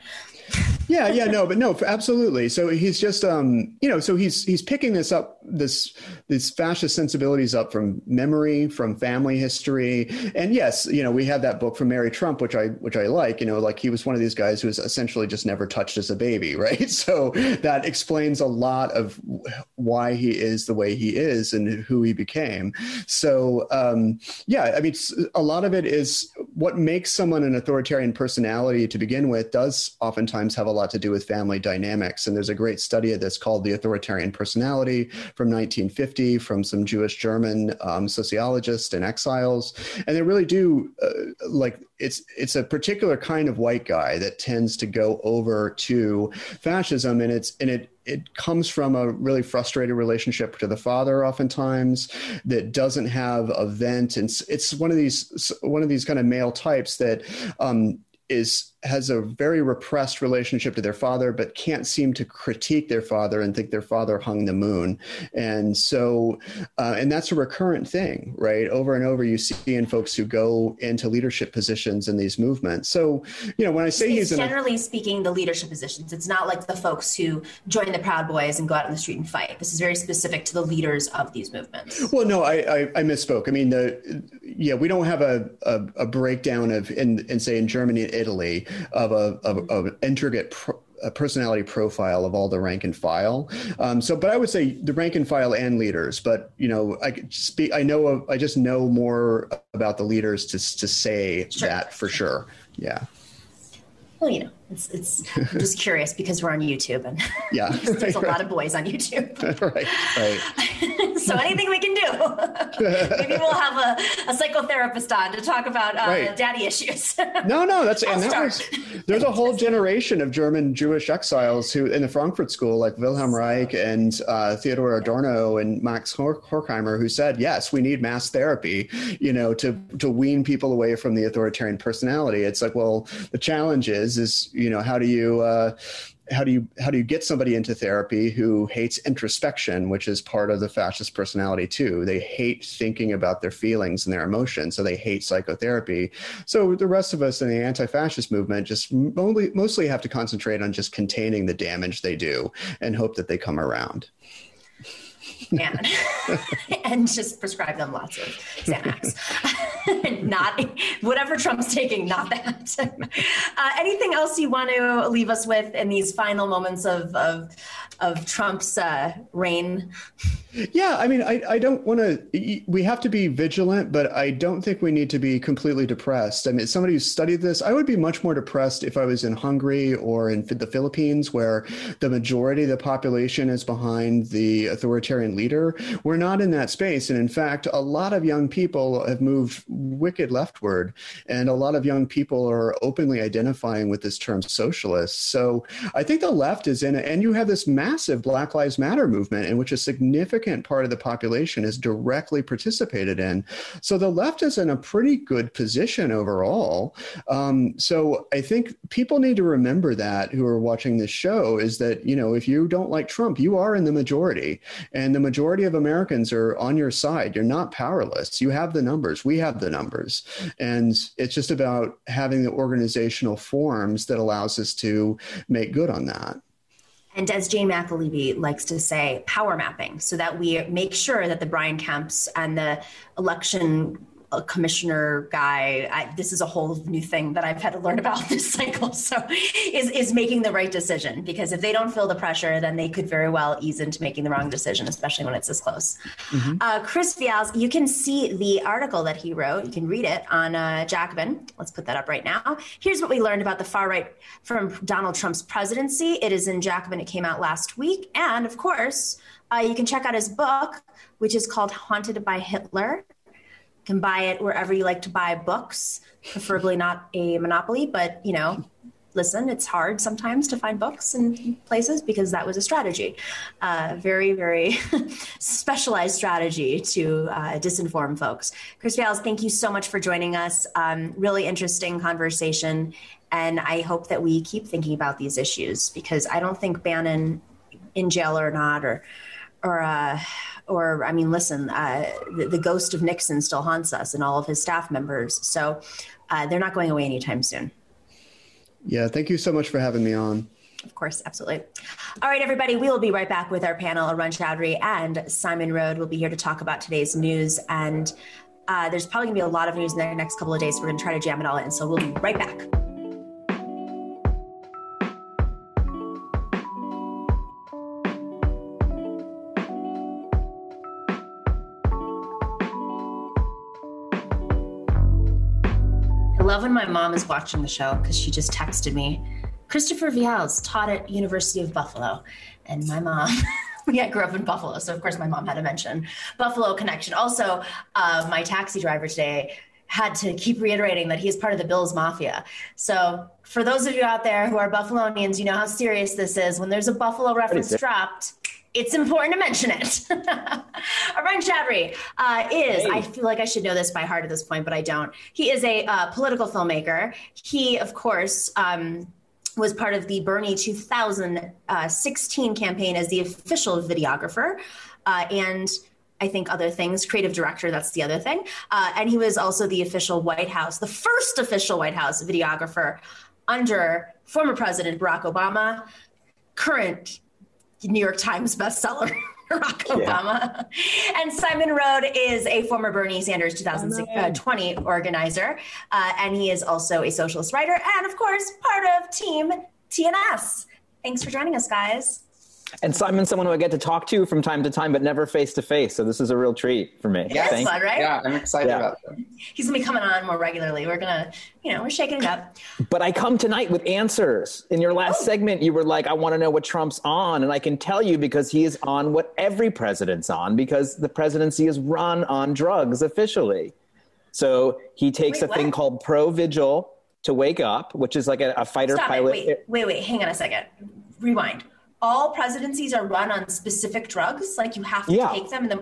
yeah, yeah, no, but no, absolutely. So he's just, um, you know, so he's he's picking this up, this these fascist sensibilities up from memory, from family history, and yes, you know, we have that book from Mary Trump, which I which I like. You know, like he was one of these guys who was essentially just never touched as a baby, (laughs) right? So that explains a lot of why he is the way he is and who he became. So um, yeah, I mean, a lot of it is what makes someone an authoritarian personality to begin with. Does oftentimes have a lot to do with family dynamics. And there's a great study of this called The Authoritarian Personality from 1950 from some Jewish German um, sociologists and exiles. And they really do uh, like it's it's a particular kind of white guy that tends to go over to fascism and it's and it it comes from a really frustrated relationship to the father oftentimes that doesn't have a vent and it's one of these one of these kind of male types that um, is has a very repressed relationship to their father, but can't seem to critique their father and think their father hung the moon. And so, uh, and that's a recurrent thing, right? Over and over, you see in folks who go into leadership positions in these movements. So, you know, when I say it's he's generally a, speaking, the leadership positions, it's not like the folks who join the Proud Boys and go out in the street and fight. This is very specific to the leaders of these movements. Well, no, I, I, I misspoke. I mean, the yeah, we don't have a, a, a breakdown of in, in say in Germany and Italy of a of, of an intricate pro- a personality profile of all the rank and file. Um, so, but I would say the rank and file and leaders. But you know, I speak. I know. Of, I just know more about the leaders to to say sure. that for sure. Yeah. Well, you know, it's it's I'm just curious because we're on YouTube and yeah, (laughs) there's, right, a (laughs) right. lot of boys on YouTube. (laughs) right, right. (laughs) so anything we can do. (laughs) Maybe we'll have a, a psychotherapist on to talk about uh, right. daddy issues. (laughs) no, no, that's and that was there's a whole generation of German Jewish exiles who in the Frankfurt School, like Wilhelm Reich and uh, Theodor Adorno and Max Horkheimer, who said, yes, we need mass therapy, you know, to to wean people away from the authoritarian personality. It's like, well, the challenge is is you know how do you uh, how do you how do you get somebody into therapy who hates introspection which is part of the fascist personality too? They hate thinking about their feelings and their emotions so they hate psychotherapy. So the rest of us in the anti-fascist movement just mostly mostly have to concentrate on just containing the damage they do and hope that they come around and, (laughs) and just prescribe them lots of Xanax. (laughs) not whatever Trump's taking, not that. (laughs) uh, anything else you want to leave us with in these final moments of of, of Trump's uh, reign? Yeah, I mean, I, I don't want to, we have to be vigilant, but I don't think we need to be completely depressed. I mean, somebody who studied this, I would be much more depressed if I was in Hungary or in the Philippines, where the majority of the population is behind the authoritarian leader. We're not in that space. And in fact, a lot of young people have moved wicked leftward, and a lot of young people are openly identifying with this term socialist. So I think the left is in. And you have this massive Black Lives Matter movement in which a significant significant part of the population is directly participated in. So the left is in a pretty good position overall. Um, so I think people need to remember that who are watching this show is that, you know, if you don't like Trump, you are in the majority. And the majority of Americans are on your side. You're not powerless. You have the numbers. We have the numbers. And it's just about having the organizational forms that allows us to make good on that. And as Jane McAlevey likes to say, power mapping, so that we make sure that the Brian Kemps and the election a commissioner guy. I, this is a whole new thing that I've had to learn about (laughs) this cycle. So, is is making the right decision because if they don't feel the pressure, then they could very well ease into making the wrong decision, especially when it's this close. Mm-hmm. Uh, Chris Vials, you can see the article that he wrote. You can read it on uh, Jacobin. Let's put that up right now. Here's what we learned about the far right from Donald Trump's presidency. It is in Jacobin. It came out last week, and of course, uh, you can check out his book, which is called "Haunted by Hitler." Can buy it wherever you like to buy books, preferably not a monopoly, but you know, listen, it's hard sometimes to find books in places because that was a strategy, uh, very, very (laughs) specialized strategy to uh, disinform folks. Chris Vials, thank you so much for joining us. Um, really interesting conversation. And I hope that we keep thinking about these issues because I don't think Bannon in jail or not, or, or, uh, or I mean, listen, uh, the, the, ghost of Nixon still haunts us and all of his staff members. So uh, they're not going away anytime soon. Yeah, thank you so much for having me on. Of course, absolutely. All right, everybody, we will be right back with our panel. Arun Chaudhary and Simon Narode will be here to talk about today's news. And uh, there's probably going to be a lot of news in the next couple of days. We're going to try to jam it all in. So we'll be right back. Love when my mom is watching the show because she just texted me. Christopher Vials taught at University of Buffalo, and my mom. (laughs) yeah, I grew up in Buffalo, so of course my mom had to mention Buffalo connection. Also, uh, my taxi driver today had to keep reiterating that he is part of the Bills Mafia. So, for those of you out there who are Buffalonians, you know how serious this is. When there's a Buffalo reference dropped, it's important to mention it. (laughs) Arun Chaudhary uh, is, hey. I feel like I should know this by heart at this point, but I don't. He is a uh, political filmmaker. He, of course, um, was part of the Bernie 2016 campaign as the official videographer. Uh, and I think other things, creative director, that's the other thing. Uh, and he was also the official White House, the first official White House videographer under former President Barack Obama, current New York Times bestseller. (laughs) Barack Obama. Yeah. And Simon Narode is a former Bernie Sanders 2020 uh, organizer, uh, and he is also a socialist writer and, of course, part of Team TNS. Thanks for joining us, guys. And Simon's someone who I get to talk to from time to time, but never face to face. So this is a real treat for me. Yes, fun, right? Yeah, I'm excited yeah. about that. He's gonna be coming on more regularly. We're gonna, you know, we're shaking it up. But I come tonight with answers. In your last oh. segment, you were like, "I want to know what Trump's on," and I can tell you because he is on what every president's on because the presidency is run on drugs officially. So he takes Wait, a what? thing called Provigil to wake up, which is like a, a fighter Stop pilot. It. Wait, wait, wait. Hang on a second. Rewind all presidencies are run on specific drugs. Like you have to yeah. take them and then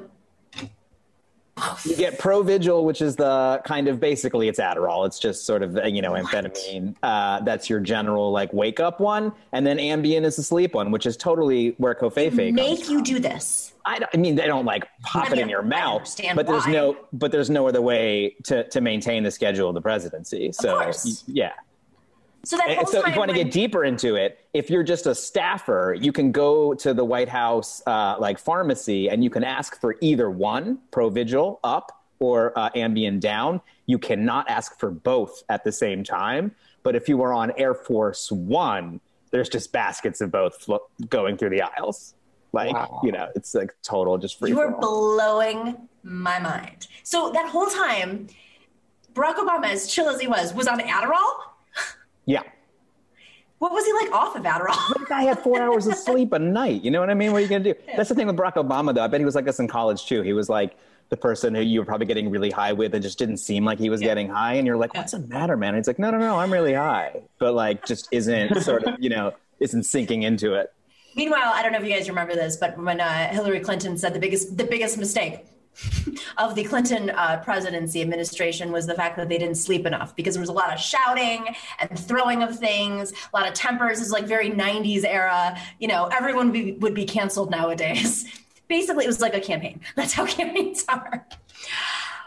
you get Provigil, which is the kind of basically it's Adderall. It's just sort of you know amphetamine. Uh, that's your general like wake up one, and then Ambien is the sleep one, which is totally where Covfefe make you do this. I, I, mean, they don't like pop I mean, it in your mouth, but why. there's no but there's no other way to to maintain the schedule of the presidency. So yeah. So that so if you want to get deeper into it, if you're just a staffer, you can go to the White House uh, like pharmacy and you can ask for either one, Provigil up or uh, Ambien down, You cannot ask for both at the same time. But if you were on Air Force One, there's just baskets of both flo- going through the aisles. Like, wow. you know, it's like total just free. You are blowing my mind. So that whole time, Barack Obama, as chill as he was, was on Adderall? Yeah. What was he like off of Adderall? the guy had four hours of sleep a night. You know what I mean? What are you going to do? That's the thing with Barack Obama, though. I bet he was like this in college, too. He was like the person who you were probably getting really high with and just didn't seem like he was yeah. getting high. And you're like, what's the matter, man? And he's like, no, no, no, I'm really high. But like, just isn't sort of, you know, isn't sinking into it. Meanwhile, I don't know if you guys remember this, but when uh, Hillary Clinton said the biggest, the biggest mistake of the Clinton uh, presidency administration was the fact that they didn't sleep enough because there was a lot of shouting and throwing of things, a lot of tempers. It's like very 90s era. You know, everyone would be, would be canceled nowadays. (laughs) Basically, it was like a campaign. That's how (laughs) campaigns are.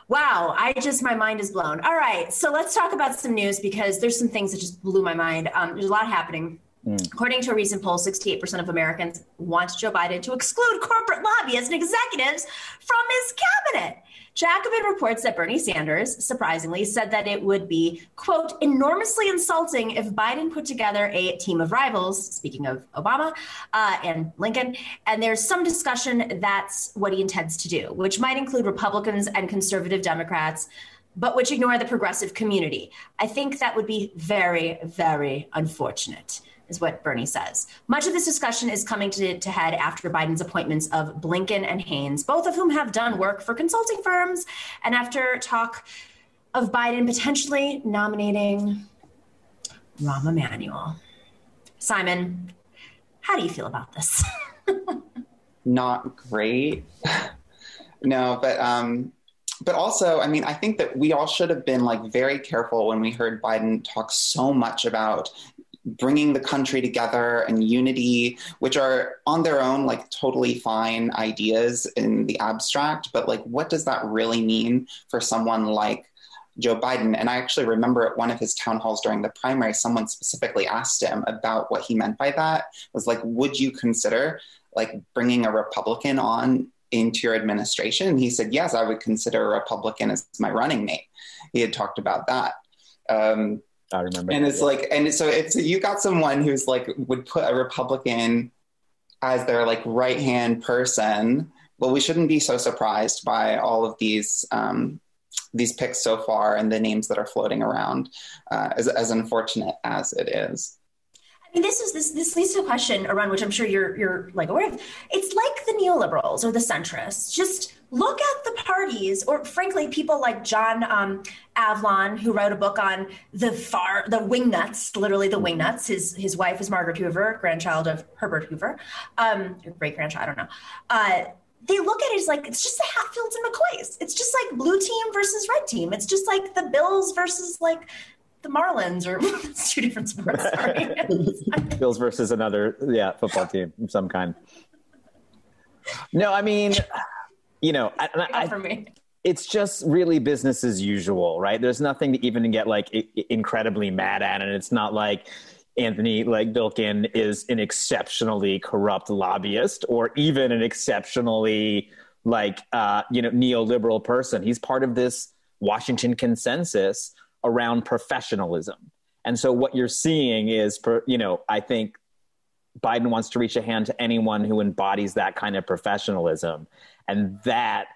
Wow, I just, my mind is blown. All right, so let's talk about some news because there's some things that just blew my mind. Um, there's a lot happening. Mm. According to a recent poll, 68% of Americans want Joe Biden to exclude corporate lobbyists and executives from his cabinet. Jacobin reports that Bernie Sanders, surprisingly, said that it would be, quote, enormously insulting if Biden put together a team of rivals, speaking of Obama uh, and Lincoln. And there's some discussion that's what he intends to do, which might include Republicans and conservative Democrats but which ignore the progressive community. I think that would be very, very unfortunate is what Bernie says. Much of this discussion is coming to, to head after Biden's appointments of Blinken and Haines, both of whom have done work for consulting firms, and after talk of Biden potentially nominating Rahm Emanuel. Simon, how do you feel about this? (laughs) Not great. (laughs) no, but um, but also, I mean, I think that we all should have been like very careful when we heard Biden talk so much about bringing the country together and unity, which are on their own like totally fine ideas in the abstract, but like what does that really mean for someone like Joe Biden? And I actually remember at one of his town halls during the primary, someone specifically asked him about what he meant by that. It was like, would you consider like bringing a Republican on into your administration? He said, yes, I would consider a Republican as my running mate. He had talked about that. Um, I remember. And it's like, and so it's you got someone who's like would put a Republican as their like right hand person. Well, we shouldn't be so surprised by all of these um, these picks so far and the names that are floating around, uh, as as unfortunate as it is. I mean, this is this this leads to a question around which I'm sure you're you're like aware of. It's like the neoliberals or the centrists. Just look at the parties, or frankly, people like John um, Avlon, who wrote a book on the far the wingnuts, literally the wingnuts. His his wife is Margaret Hoover, grandchild of Herbert Hoover, um, great grandchild. I don't know. Uh, they look at it as like it's just the Hatfields and McCoys. It's just like blue team versus red team. It's just like the Bills versus like the Marlins, or it's (laughs) two different sports. Sorry, (laughs) Bills versus another yeah football team of some kind. No, I mean, you know, I, I, for me. It's just really business as usual, right? There's nothing to even get like incredibly mad at, and it's not like Antony like Blinken is an exceptionally corrupt lobbyist or even an exceptionally like uh, you know neoliberal person. He's part of this Washington consensus around professionalism. And so what you're seeing is, per, you know, I think Biden wants to reach a hand to anyone who embodies that kind of professionalism. And that,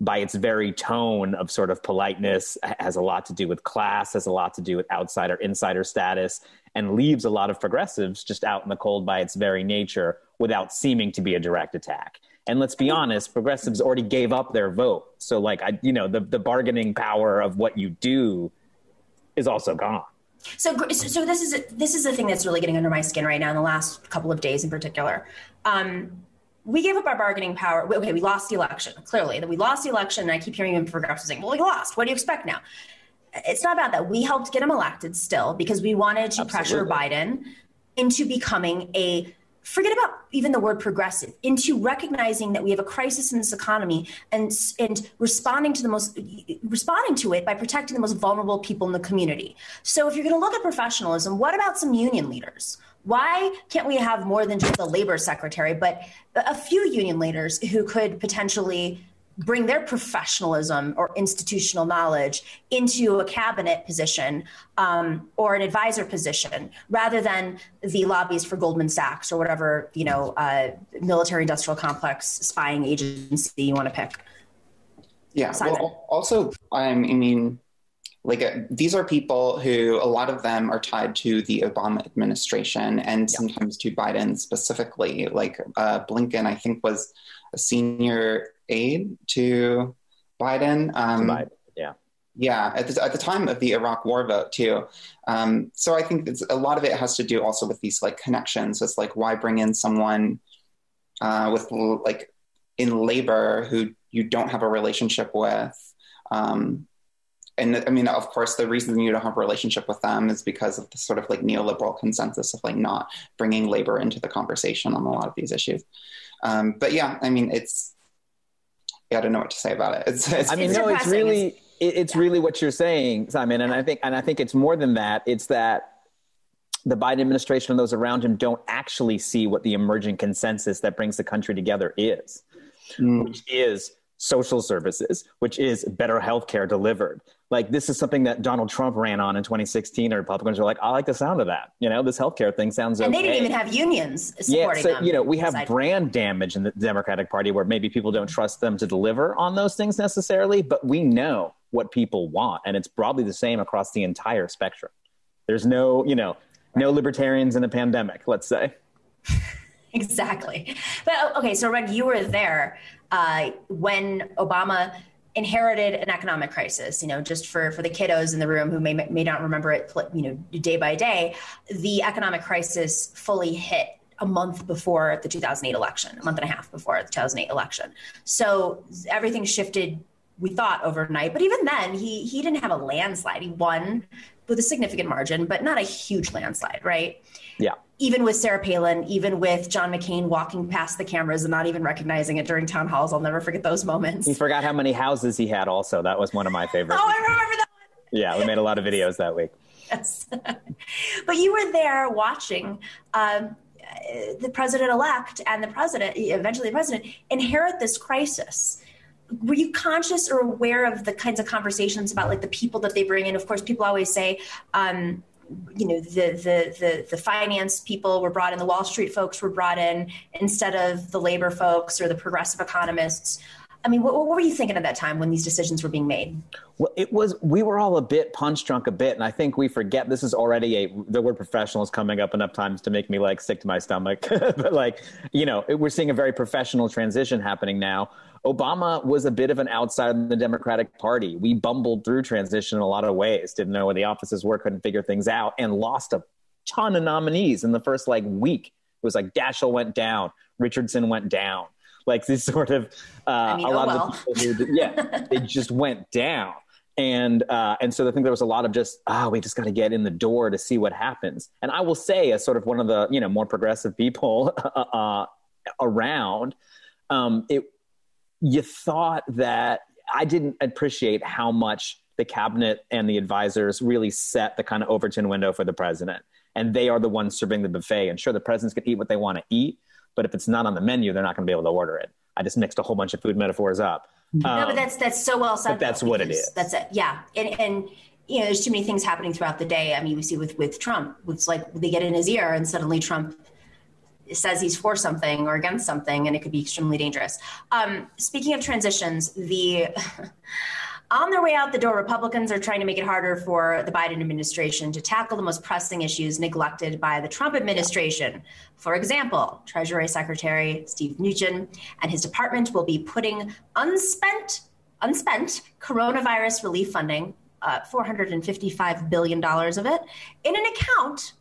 by its very tone of sort of politeness, has a lot to do with class, has a lot to do with outsider insider status, and leaves a lot of progressives just out in the cold by its very nature without seeming to be a direct attack. And let's be honest, progressives already gave up their vote. So, like, I, you know, the, the bargaining power of what you do is also gone. So, so this is this is the thing that's really getting under my skin right now in the last couple of days in particular. Um, we gave up our bargaining power. Okay, we lost the election. Clearly, that we lost the election. And I keep hearing him progressives saying, "Well, we lost. What do you expect now?" It's not about that. We helped get him elected still because we wanted to Absolutely. pressure Biden into becoming a forget about even the word progressive into recognizing that we have a crisis in this economy and and responding to the most responding to it by protecting the most vulnerable people in the community. So if you're going to look at professionalism what about some union leaders? Why can't we have more than just the labor secretary but a few union leaders who could potentially bring their professionalism or institutional knowledge into a cabinet position um, or an advisor position rather than the lobbies for Goldman Sachs or whatever you know uh, military industrial complex spying agency you want to pick. Yeah. Well, also, I mean, like uh, these are people who a lot of them are tied to the Obama administration and yeah. sometimes to Biden specifically. Like uh, Blinken, I think was a senior aide to Biden. Um, Biden. Yeah. Yeah, at the, at the time of the Iraq War vote too. Um, so I think a lot of it has to do also with these like connections. It's like why bring in someone uh, with like in labor who you don't have a relationship with. Um, and I mean, of course, the reason you don't have a relationship with them is because of the sort of like neoliberal consensus of like not bringing labor into the conversation on a lot of these issues. Um, but yeah, I mean, it's I don't know what to say about it. (laughs) It's, it's I mean, no, it's really it's yeah. really what you're saying, Simon, and I think and I think it's more than that. It's that the Biden administration and those around him don't actually see what the emerging consensus that brings the country together is, mm. which is social services, which is better health care delivered. Like this is something that Donald Trump ran on in 2016. And Republicans are like, I like the sound of that. You know, this healthcare thing sounds and okay. they didn't even have unions supporting yeah, so, them. You know, we have brand damage in the Democratic Party where maybe people don't trust them to deliver on those things necessarily, but we know what people want. And it's probably the same across the entire spectrum. There's no, you know, no libertarians in a pandemic, let's say. (laughs) exactly. But okay, so Red, you were there uh, when Obama inherited an economic crisis. You know, just for for the kiddos in the room who may may not remember it, you know, day by day, the economic crisis fully hit a month before the 2008 election, a month and a half before the 2008 election. So everything shifted. We thought overnight, but even then, he he didn't have a landslide. He won with a significant margin, but not a huge landslide, right? Yeah even with Sarah Palin, even with John McCain walking past the cameras and not even recognizing it during town halls, I'll never forget those moments. He forgot how many houses he had. Also, that was one of my favorites. oh, I remember that one. Yeah, we made a lot of videos that week. Yes, (laughs) but you were there watching. Um, the president elect and the president, eventually the president, inherit this crisis were you conscious or aware of the kinds of conversations about like the people that they bring in of course people always say um, you know the, the the the finance people were brought in the wall street folks were brought in instead of the labor folks or the progressive economists i mean what, what were you thinking at that time when these decisions were being made well it was we were all a bit punch drunk a bit and i think we forget this is already a the word professional is coming up enough times to make me like sick to my stomach (laughs) but like you know we're seeing a very professional transition happening now Obama was a bit of an outsider in the Democratic Party. We bumbled through transition in a lot of ways, didn't know where the offices were, couldn't figure things out, and lost a ton of nominees in the first like week. It was like Daschle went down, Richardson went down. Like this (laughs) sort of uh, I mean, a oh lot well. of the people who, yeah, (laughs) they just went down. And uh, and so I think there was a lot of just ah, oh, we just got to get in the door to see what happens. And I will say, as sort of one of the you know more progressive people (laughs) uh, around, um, it you thought that I didn't appreciate how much the cabinet and the advisors really set the kind of Overton window for the president. And they are the ones serving the buffet. And sure, the presidents can eat what they want to eat, but if it's not on the menu, they're not going to be able to order it. I just mixed a whole bunch of food metaphors up. Um, no, but um, that's that's so well said. But that's what it is. That's it. Yeah, and and you know, there's too many things happening throughout the day. I mean, we see with with Trump, it's like they get in his ear, and suddenly Trump says he's for something or against something, and it could be extremely dangerous. Um, speaking of transitions, the (laughs) on their way out the door, Republicans are trying to make it harder for the Biden administration to tackle the most pressing issues neglected by the Trump administration. For example, Treasury Secretary Steve Mnuchin and his department will be putting unspent unspent coronavirus relief funding, uh, $455 billion of it, in an account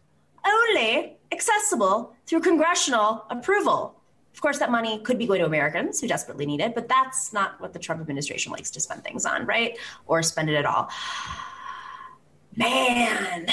only accessible through congressional approval. Of course, that money could be going to Americans who desperately need it, but that's not what the Trump administration likes to spend things on, right? Or spend it at all. Man.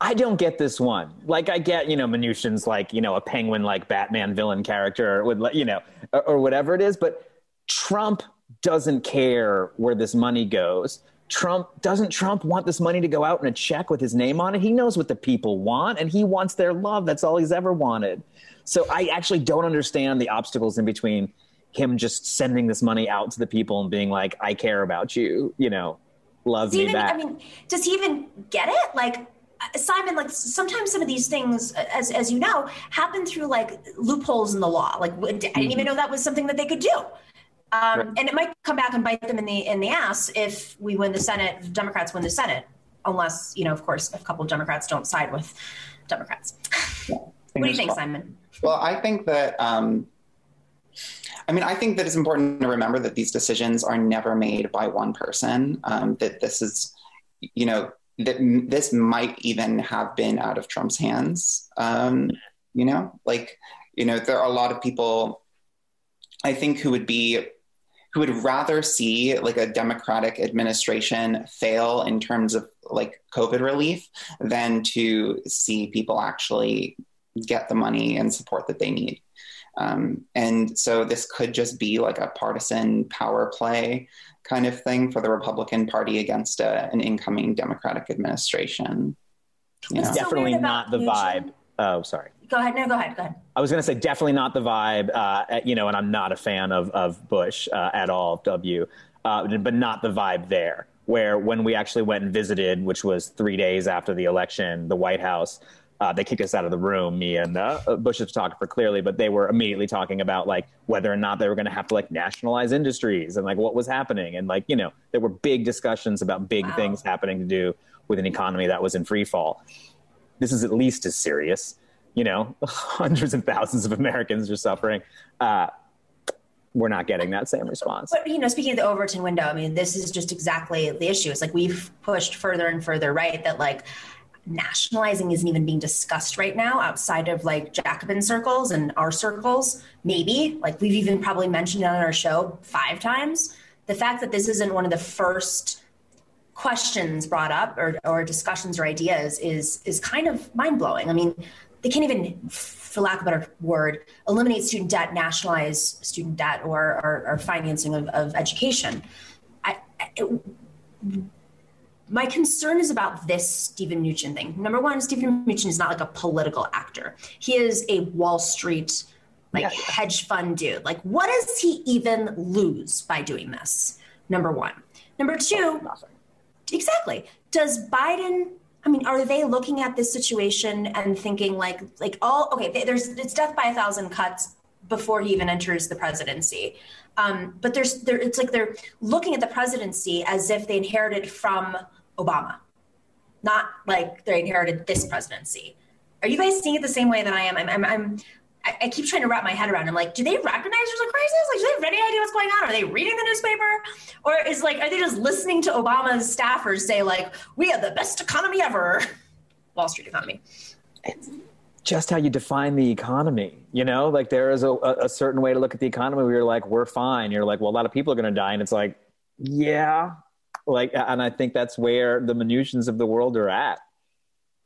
I don't get this one. Like, I get, you know, Mnuchin's like, you know, a penguin like Batman villain character with, you know, or whatever it is, but Trump doesn't care where this money goes. Trump doesn't Trump want this money to go out in a check with his name on it? He knows what the people want and he wants their love. That's all he's ever wanted. So I actually don't understand the obstacles in between him just sending this money out to the people and being like, I care about you, you know, love me even, back. I mean, does he even get it? Like, Simon, like sometimes some of these things, as as you know, happen through like loopholes in the law. Like I didn't even mm-hmm. know that was something that they could do. Um, right. And it might come back and bite them in the in the ass if we win the Senate, Democrats win the Senate, unless you know, of course, a couple of Democrats don't side with Democrats. Yeah, what do you think, Simon? Well, I think that. Um, I mean, I think that it's important to remember that these decisions are never made by one person. Um, that this is, you know, that this might even have been out of Trump's hands. Um, you know, like, you know, there are a lot of people, I think, who would be who would rather see like a democratic administration fail in terms of like covid relief than to see people actually get the money and support that they need um, and so this could just be like a partisan power play kind of thing for the Republican Party against a, an incoming Democratic administration. You know? Definitely not the vibe. Oh, sorry. Go ahead. No, go ahead. Go ahead. I was going to say definitely not the vibe. Uh, you know, and I'm not a fan of of Bush uh, at all. W, uh, but not the vibe there. Where when we actually went and visited, which was three days after the election, the White House, uh, they kicked us out of the room, me and uh, Bush's photographer, clearly, but they were immediately talking about like whether or not they were going to have to like nationalize industries and like what was happening. And like, you know, there were big discussions about big wow. things happening to do with an economy that was in free fall. This is at least as serious. You know, (laughs) hundreds of thousands of Americans are suffering. Uh, we're not getting that same response. But you know, speaking of the Overton window, I mean, this is just exactly the issue. It's like we've pushed further and further right that like nationalizing isn't even being discussed right now outside of like Jacobin circles and our circles. Maybe like we've even probably mentioned it on our show five times. The fact that this isn't one of the first questions brought up or, or discussions or ideas is is kind of mind blowing. I mean, they can't even, for lack of a better word, eliminate student debt, nationalize student debt, or or, or financing of, of education. I, it, my concern is about this Stephen Mnuchin thing. Number one, Stephen Mnuchin is not like a political actor. He is a Wall Street, like yeah. hedge fund dude. Like, what does he even lose by doing this? Number one. Number two, exactly. Does Biden? I mean, are they looking at this situation and thinking like, like, all okay? There's it's death by a thousand cuts before he even enters the presidency. Um, but there's there, it's like they're looking at the presidency as if they inherited from Obama, not like they inherited this presidency. Are you guys seeing it the same way that I am? I'm, I'm, I'm I, keep trying to wrap my head around. I'm like, do they recognize there's a crisis? Like, do they have any idea what's going on? Are they reading the newspaper, or is like, are they just listening to Obama's staffers say like, we have the best economy ever, (laughs) Wall Street economy? It's just how you define the economy. You know, like there is a, a certain way to look at the economy where you're like, we're fine. You're like, well, a lot of people are going to die, and it's like, yeah, like, and I think that's where the Mnuchins of the world are at.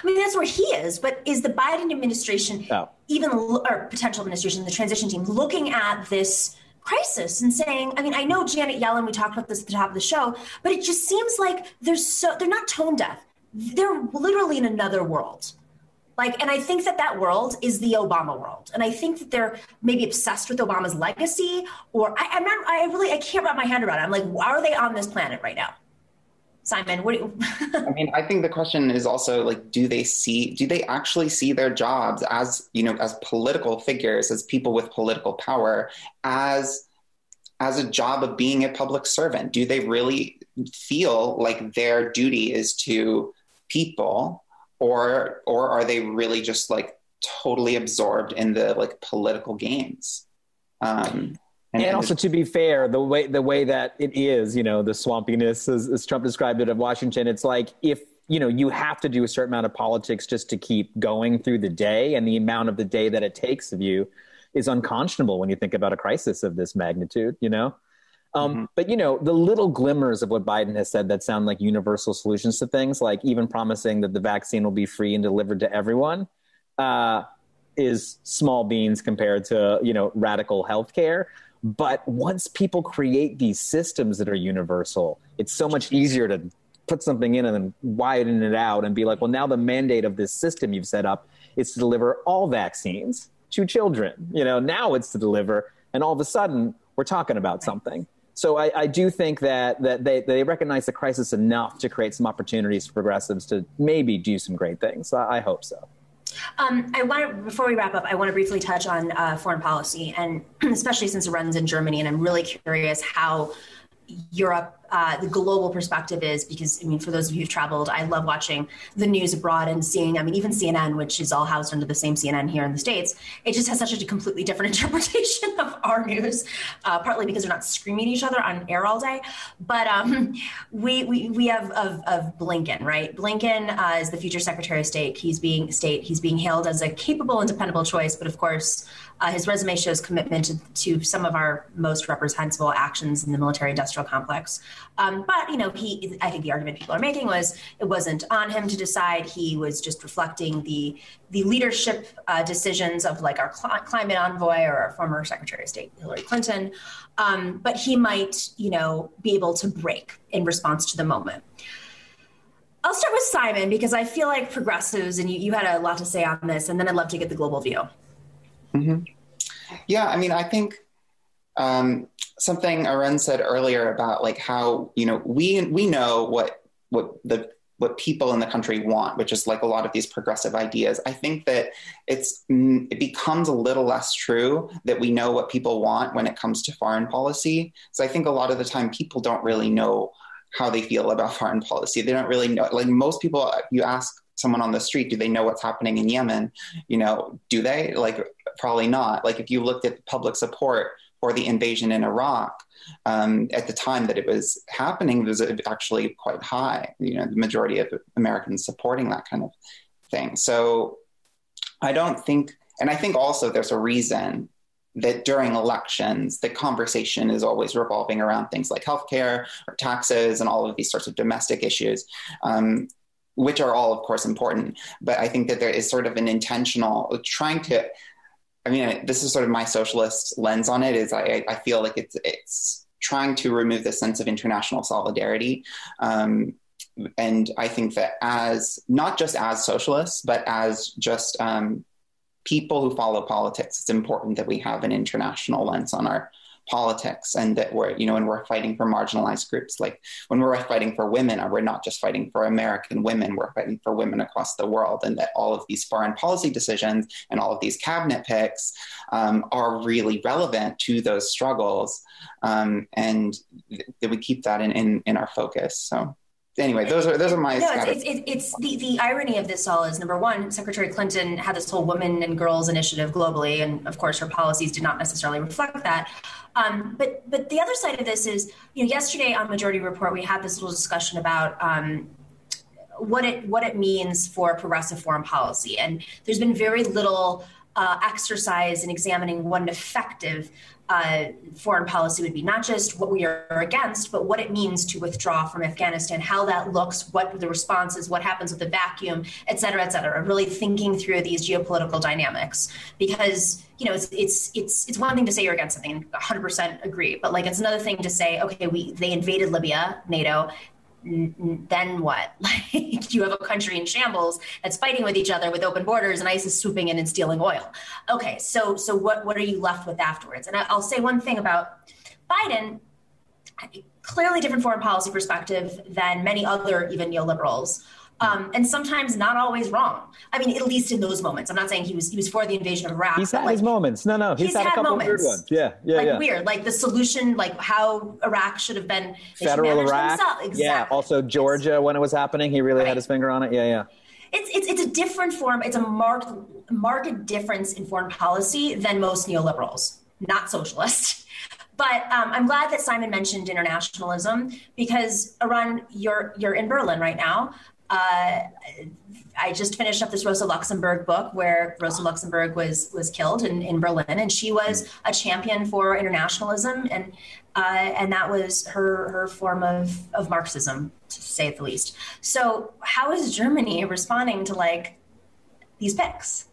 I mean, that's where he is. But is the Biden administration, oh. even or potential administration, the transition team, looking at this crisis and saying, I mean, I know Janet Yellen. We talked about this at the top of the show, but it just seems like they're so they're not tone deaf. They're literally in another world. Like, and I think that that world is the Obama world, and I think that they're maybe obsessed with Obama's legacy, or I, am not. I really I can't wrap my hand around it. I'm like, why are they on this planet right now? Simon, what you (laughs) I mean, I think the question is also like do they see do they actually see their jobs as, you know, as political figures, as people with political power as as a job of being a public servant? Do they really feel like their duty is to people or or are they really just like totally absorbed in the like political games? Um and, and also, to be fair, the way the way that it is, you know, the swampiness, as, as Trump described it of Washington, it's like if you know you have to do a certain amount of politics just to keep going through the day, and the amount of the day that it takes of you is unconscionable when you think about a crisis of this magnitude. You know. Um, mm-hmm. But you know, the little glimmers of what Biden has said that sound like universal solutions to things, like even promising that the vaccine will be free and delivered to everyone, uh, is small beans compared to you know radical healthcare. But once people create these systems that are universal, it's so much easier to put something in and then widen it out and be like, well, now the mandate of this system you've set up is to deliver all vaccines to children. You know, now it's to deliver. And all of a sudden, we're talking about something. So I, I do think that that they, they recognize the crisis enough to create some opportunities for progressives to maybe do some great things. I, I hope so. Um, I want to, before we wrap up, I want to briefly touch on uh, foreign policy, and (clears throat) especially since Arun's in Germany, and I'm really curious how Europe, uh, the global perspective is because, I mean, for those of you who've traveled, I love watching the news abroad and seeing, I mean, even CNN, which is all housed under the same CNN here in the States, it just has such a completely different (laughs) interpretation of our news, uh, partly because they're not screaming at each other on air all day. But um, (laughs) we, we, we have of, of Blinken, right? Blinken uh, is the future Secretary of State. He's being state, he's being hailed as a capable and dependable choice, but of course, uh, his resume shows commitment to, to, some of our most reprehensible actions in the military-industrial complex. Um, but you know, he, I think the argument people are making was it wasn't on him to decide. He was just reflecting the the leadership uh, decisions of like our cl- climate envoy or our former Secretary of State Hillary Clinton. Um, but he might, you know, be able to break in response to the moment. I'll start with Simon because I feel like progressives, and you, you had a lot to say on this, and then I'd love to get the global view. Mm-hmm. Yeah, I mean, I think um, something Arun said earlier about like how you know we we know what what the what people in the country want, which is like a lot of these progressive ideas. I think that it's mm, it becomes a little less true that we know what people want when it comes to foreign policy. So I think a lot of the time people don't really know how they feel about foreign policy. They don't really know. Like most people, you ask someone on the street, do they know what's happening in Yemen? You know, do they? Like, probably not. Like, if you looked at public support for the invasion in Iraq, um, at the time that it was happening, it was actually quite high. You know, the majority of Americans supporting that kind of thing. So, I don't think, and I think also there's a reason that during elections, the conversation is always revolving around things like healthcare or taxes and all of these sorts of domestic issues. Um, which are all, of course, important. But I think that there is sort of an intentional trying to. I mean, this is sort of my socialist lens on it. Is I, I feel like it's it's trying to remove the sense of international solidarity. Um, and I think that as not just as socialists, but as just um, people who follow politics, it's important that we have an international lens on our politics and that we're you know when we're fighting for marginalized groups like when we're fighting for women we're not just fighting for american women we're fighting for women across the world and that all of these foreign policy decisions and all of these cabinet picks um, are really relevant to those struggles um, and that we keep that in, in in our focus so anyway, those are those are my. No, it's, it's, it's, the the irony of this all is number one, Secretary Clinton had this whole women and girls initiative globally, and of course her policies did not necessarily reflect that. Um, but but the other side of this is, you know, yesterday on Majority Report we had this little discussion about. Um, what it what it means for progressive foreign policy, and there's been very little uh, exercise in examining what an effective uh, foreign policy would be not just what we are against, but what it means to withdraw from Afghanistan, how that looks, what the response is, what happens with the vacuum, et cetera, et cetera. Really thinking through these geopolitical dynamics because you know it's it's it's it's one thing to say you're against something, 100% agree, but like it's another thing to say, okay, we they invaded Libya, NATO, then what? (laughs) Like you have a country in shambles that's fighting with each other with open borders, and ISIS swooping in and stealing oil. Okay, so so what what are you left with afterwards? And I'll say one thing about Biden. Clearly, different foreign policy perspective than many other even neoliberals um, and sometimes not always wrong. I mean, at least in those moments. I'm not saying he was he was for the invasion of Iraq. He's had like, his moments. No, no, he's, he's had, had, a couple moments. weird ones. Yeah, yeah, like yeah. weird, like the solution, like how Iraq should have been federal Iraq. Exactly. Yeah. Also Georgia when it was happening, he really right. had his finger on it. Yeah, yeah. It's, it's, it's a different form. It's a marked marked difference in foreign policy than most neoliberals, not socialists. (laughs) But um, I'm glad that Simon mentioned internationalism because Arun, you're you're in Berlin right now. Uh, I just finished up this Rosa Luxemburg book where Rosa Luxemburg was was killed in, in Berlin, and she was a champion for internationalism, and uh, and that was her her form of of Marxism, to say the least. So, how is Germany responding to like these picks?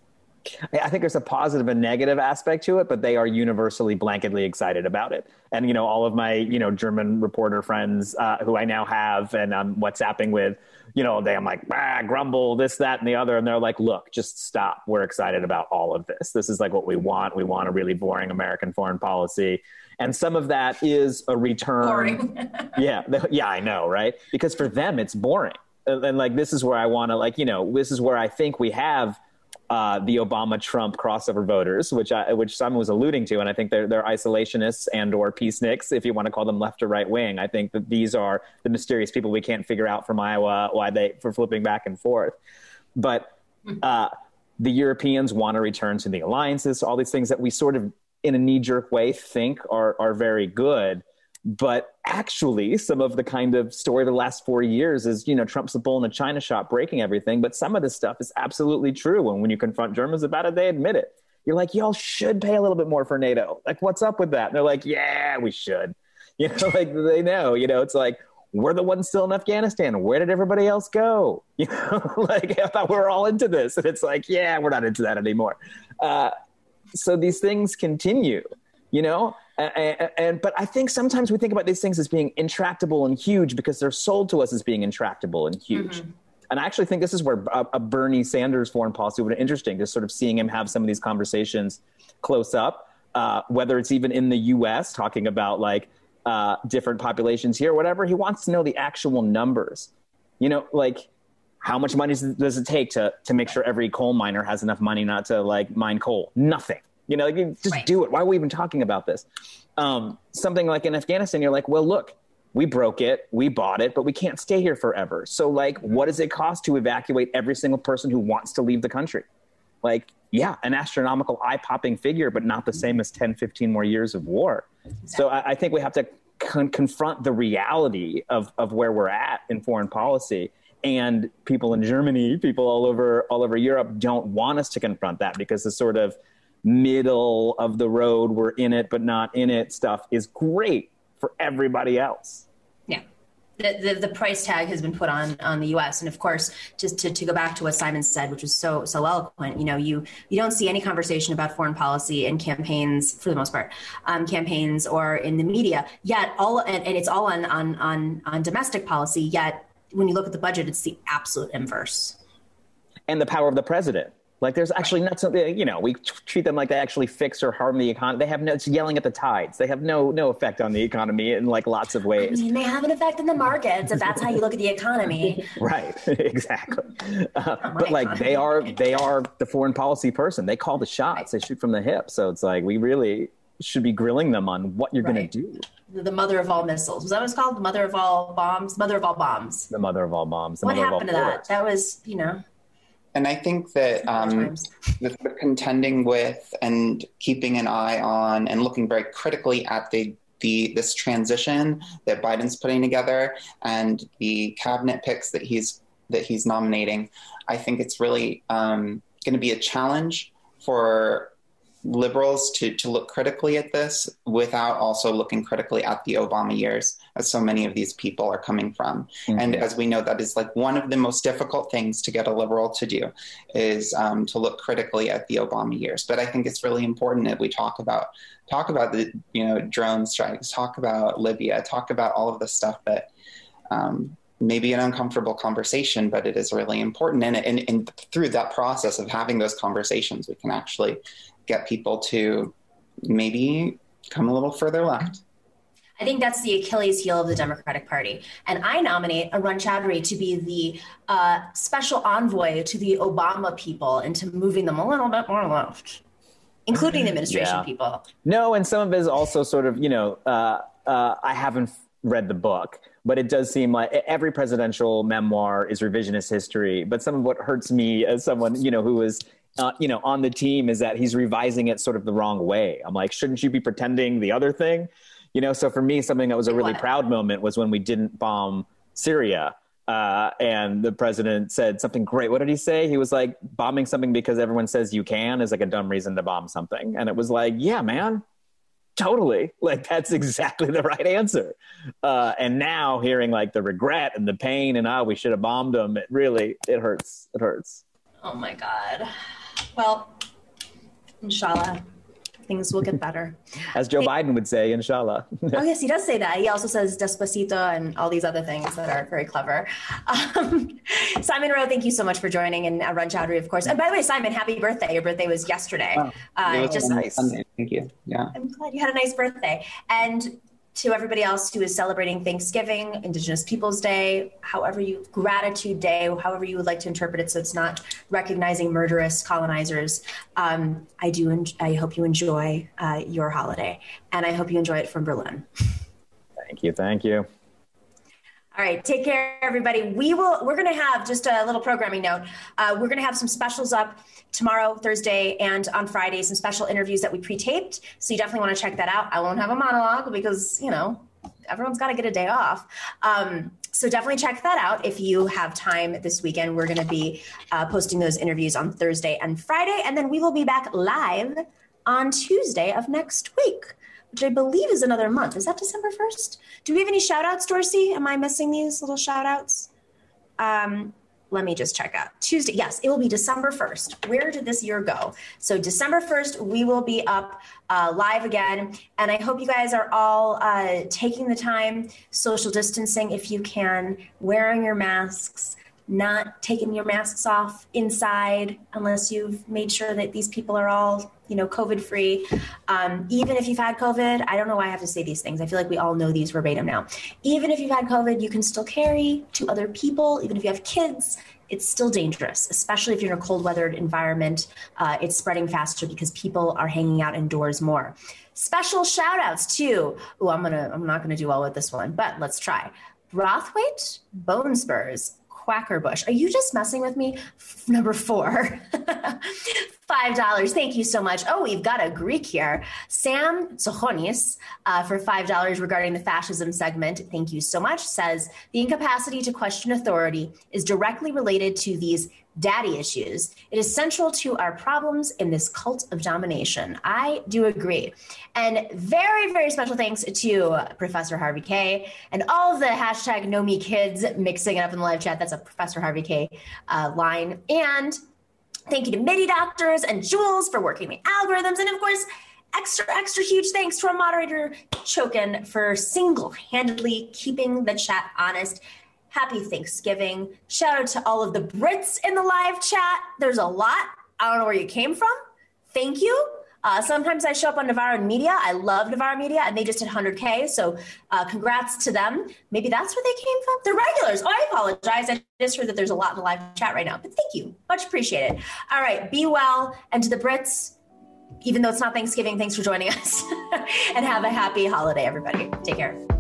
I think there's a positive and negative aspect to it, but they are universally blanketly excited about it. And you know, all of my you know German reporter friends uh, who I now have and I'm WhatsApping with you know, they, I'm like, ah, grumble, this, that, and the other. And they're like, look, just stop. We're excited about all of this. This is like what we want. We want a really boring American foreign policy. And some of that is a return. Boring. (laughs) yeah. Yeah, I know, right? Because for them, it's boring. And, and like, this is where I want to, like, you know, this is where I think we have uh, the Obama Trump crossover voters, which I, which Simon was alluding to, and I think they're they're isolationists and or peaceniks, if you want to call them left or right wing. I think that these are the mysterious people we can't figure out from Iowa why they for flipping back and forth. But uh, the Europeans want to return to the alliances, all these things that we sort of in a knee jerk way think are are very good but actually some of the kind of story of the last four years is you know trump's a bull in a china shop breaking everything. But some of this stuff is absolutely true. And when you confront germans about it they admit it. You're like y'all should pay a little bit more for nato. Like what's up with that? And they're like yeah we should. (laughs) You know like they know you know it's like we're the ones still in afghanistan. Where did everybody else go? (laughs) You know (laughs) like i thought we were all into this. And it's like yeah we're not into that anymore. Uh, so these things continue you know and, and, but I think sometimes we think about these things as being intractable and huge because they're sold to us as being intractable and huge. Mm-hmm. And I actually think this is where a, a, Bernie Sanders foreign policy would be interesting, just sort of seeing him have some of these conversations close up, uh, whether it's even in the U.S. talking about like uh, different populations here, whatever. He wants to know the actual numbers. You know, like how much money does it take to to make sure every coal miner has enough money not to like mine coal? Nothing. You know, like, just right. do it. Why are we even talking about this? Um, something like in Afghanistan, you're like, well, look, we broke it, we bought it, but we can't stay here forever. So, like, what does it cost to evacuate every single person who wants to leave the country? Like, yeah, an astronomical, eye popping figure, but not the same as 10, 15 more years of war. Exactly. So, I, I, think we have to con- confront the reality of, of where we're at in foreign policy. And people in Germany, people all over all over Europe don't want us to confront that because the sort of middle of the road, we're in it but not in it stuff is great for everybody else. Yeah. The, the, the, price tag has been put on on the U.S. and of course, just to, to go back to what Simon said, which was so so eloquent. You know, you you don't see any conversation about foreign policy in campaigns for the most part, um, campaigns or in the media. Yet all and, and it's all on on on on domestic policy. Yet when you look at the budget, it's the absolute inverse. And the power of the president like there's actually not something you know we treat them like they actually fix or harm the economy. They have no it's yelling at the tides. They have no no effect on the economy in like lots of ways. I mean, they have an effect on the markets if that's how you look at the economy. (laughs) right, (laughs) exactly. Uh, but like they are they are the foreign policy person. They call the shots. They shoot from the hip. So it's like we really should be grilling them on what you're right. going to do. The mother of all missiles. Was that what it's called? The mother of all bombs. Mother of all bombs. The mother of all bombs. what happened to that? That was you know and I think that um, the, the contending with and keeping an eye on and looking very critically at the the this transition that Biden's putting together and the cabinet picks that he's that he's nominating, I think it's really um, going to be a challenge for liberals to, to look critically at this without also looking critically at the Obama years, as so many of these people are coming from. Mm-hmm. And as we know, that is like one of the most difficult things to get a liberal to do is um, to look critically at the Obama years. But I think it's really important that we talk about talk about the you know drone strikes, talk about Libya, talk about all of the stuff that. Um, maybe an uncomfortable conversation, but it is really important. And, and, and through that process of having those conversations, we can actually get people to maybe come a little further left. I think that's the Achilles heel of the Democratic Party. And I nominate Arun Chaudhary to be the uh, special envoy to the Obama people into moving them a little bit more left, including the administration yeah. people. No, and some of it is also sort of, you know, uh, uh, I haven't read the book, but it does seem like every presidential memoir is revisionist history. But some of what hurts me as someone, you know, who is uh, you know, on the team is that he's revising it sort of the wrong way. I'm like, shouldn't you be pretending the other thing? You know, so for me, something that was a really proud moment was when we didn't bomb Syria. Uh, and the president said something great. What did he say? He was like, bombing something because everyone says you can is like a dumb reason to bomb something. And it was like, yeah, man, totally. (laughs) Like, that's exactly the right answer. Uh, and now hearing like the regret and the pain and, oh, we should have bombed them, it really, it hurts. It hurts. Oh my God. Well, inshallah, things will get better. (laughs) As Joe Biden would say, inshallah. (laughs) oh, yes, he does say that. He also says despacito and all these other things that are very clever. (laughs) Um, Simon Narode, thank you so much for joining, and uh, Arun Chaudhary, of course. And by the way, Simon, happy birthday. Your birthday was yesterday. Oh, uh, it was just nice. Sunday. Thank you. Yeah. I'm glad you had a nice birthday. And to everybody else who is celebrating Thanksgiving, Indigenous Peoples Day, however you, Gratitude Day, however you would like to interpret it, so it's not recognizing murderous colonizers. Um, I do. En- I hope you enjoy uh, your holiday, and I hope you enjoy it from Berlin. Thank you. Thank you. All right, take care, everybody. We will. We're going to have just a little programming note. Uh, we're going to have some specials up tomorrow, Thursday, and on Friday, some special interviews that we pre-taped. So you definitely want to check that out. I won't have a monologue because you know everyone's got to get a day off. Um, so definitely check that out if you have time this weekend. We're going to be uh, posting those interviews on Thursday and Friday, and then we will be back live on Tuesday of next week which I believe is another month. Is that December 1st? Do we have any shout outs, Dorsey? Am I missing these little shout outs? Um, let me just check out. Tuesday, yes, it will be December 1st. Where did this year go? So, December 1st, we will be up uh, live again. And I hope you guys are all uh, taking the time, social distancing if you can, wearing your masks, not taking your masks off inside unless you've made sure that these people are all you know covid free. Um, even if you've had covid i don't know why i have to say these things. I feel like we all know these verbatim now. Even if you've had covid you can still carry to other people. Even if you have kids it's still dangerous especially if you're in a cold weathered environment. Uh, it's spreading faster because people are hanging out indoors more. Special shout outs too. Oh i'm gonna i'm not gonna do well with this one but let's try. Brothwaite Bone Spurs Quackerbush. Are you just messing with me? F- number four. (laughs) $5. Thank you so much. Oh, we've got a Greek here. Sam Tsochonis uh, for $5 regarding the fascism segment. Thank you so much. Says the incapacity to question authority is directly related to these daddy issues. It is central to our problems in this cult of domination. I do agree. And very, very special thanks to Professor Harvey K and all of the hashtag know me kids mixing it up in the live chat. That's a Professor Harvey K uh, line. And thank you to MIDI doctors and Jules for working the algorithms. And of course, extra, extra huge thanks to our moderator, Chokin, for single handedly keeping the chat honest Happy Thanksgiving. Shout out to all of the Brits in the live chat. There's a lot. I don't know where you came from. Thank you. Uh, sometimes I show up on Novara Media. I love Novara Media, and they just hit 100K. So uh, congrats to them. Maybe that's where they came from. They're regulars. Oh, I apologize. I just heard that there's a lot in the live chat right now, but thank you. Much appreciated. All right. Be well. And to the Brits, even though it's not Thanksgiving, thanks for joining us. (laughs) and have a happy holiday, everybody. Take care.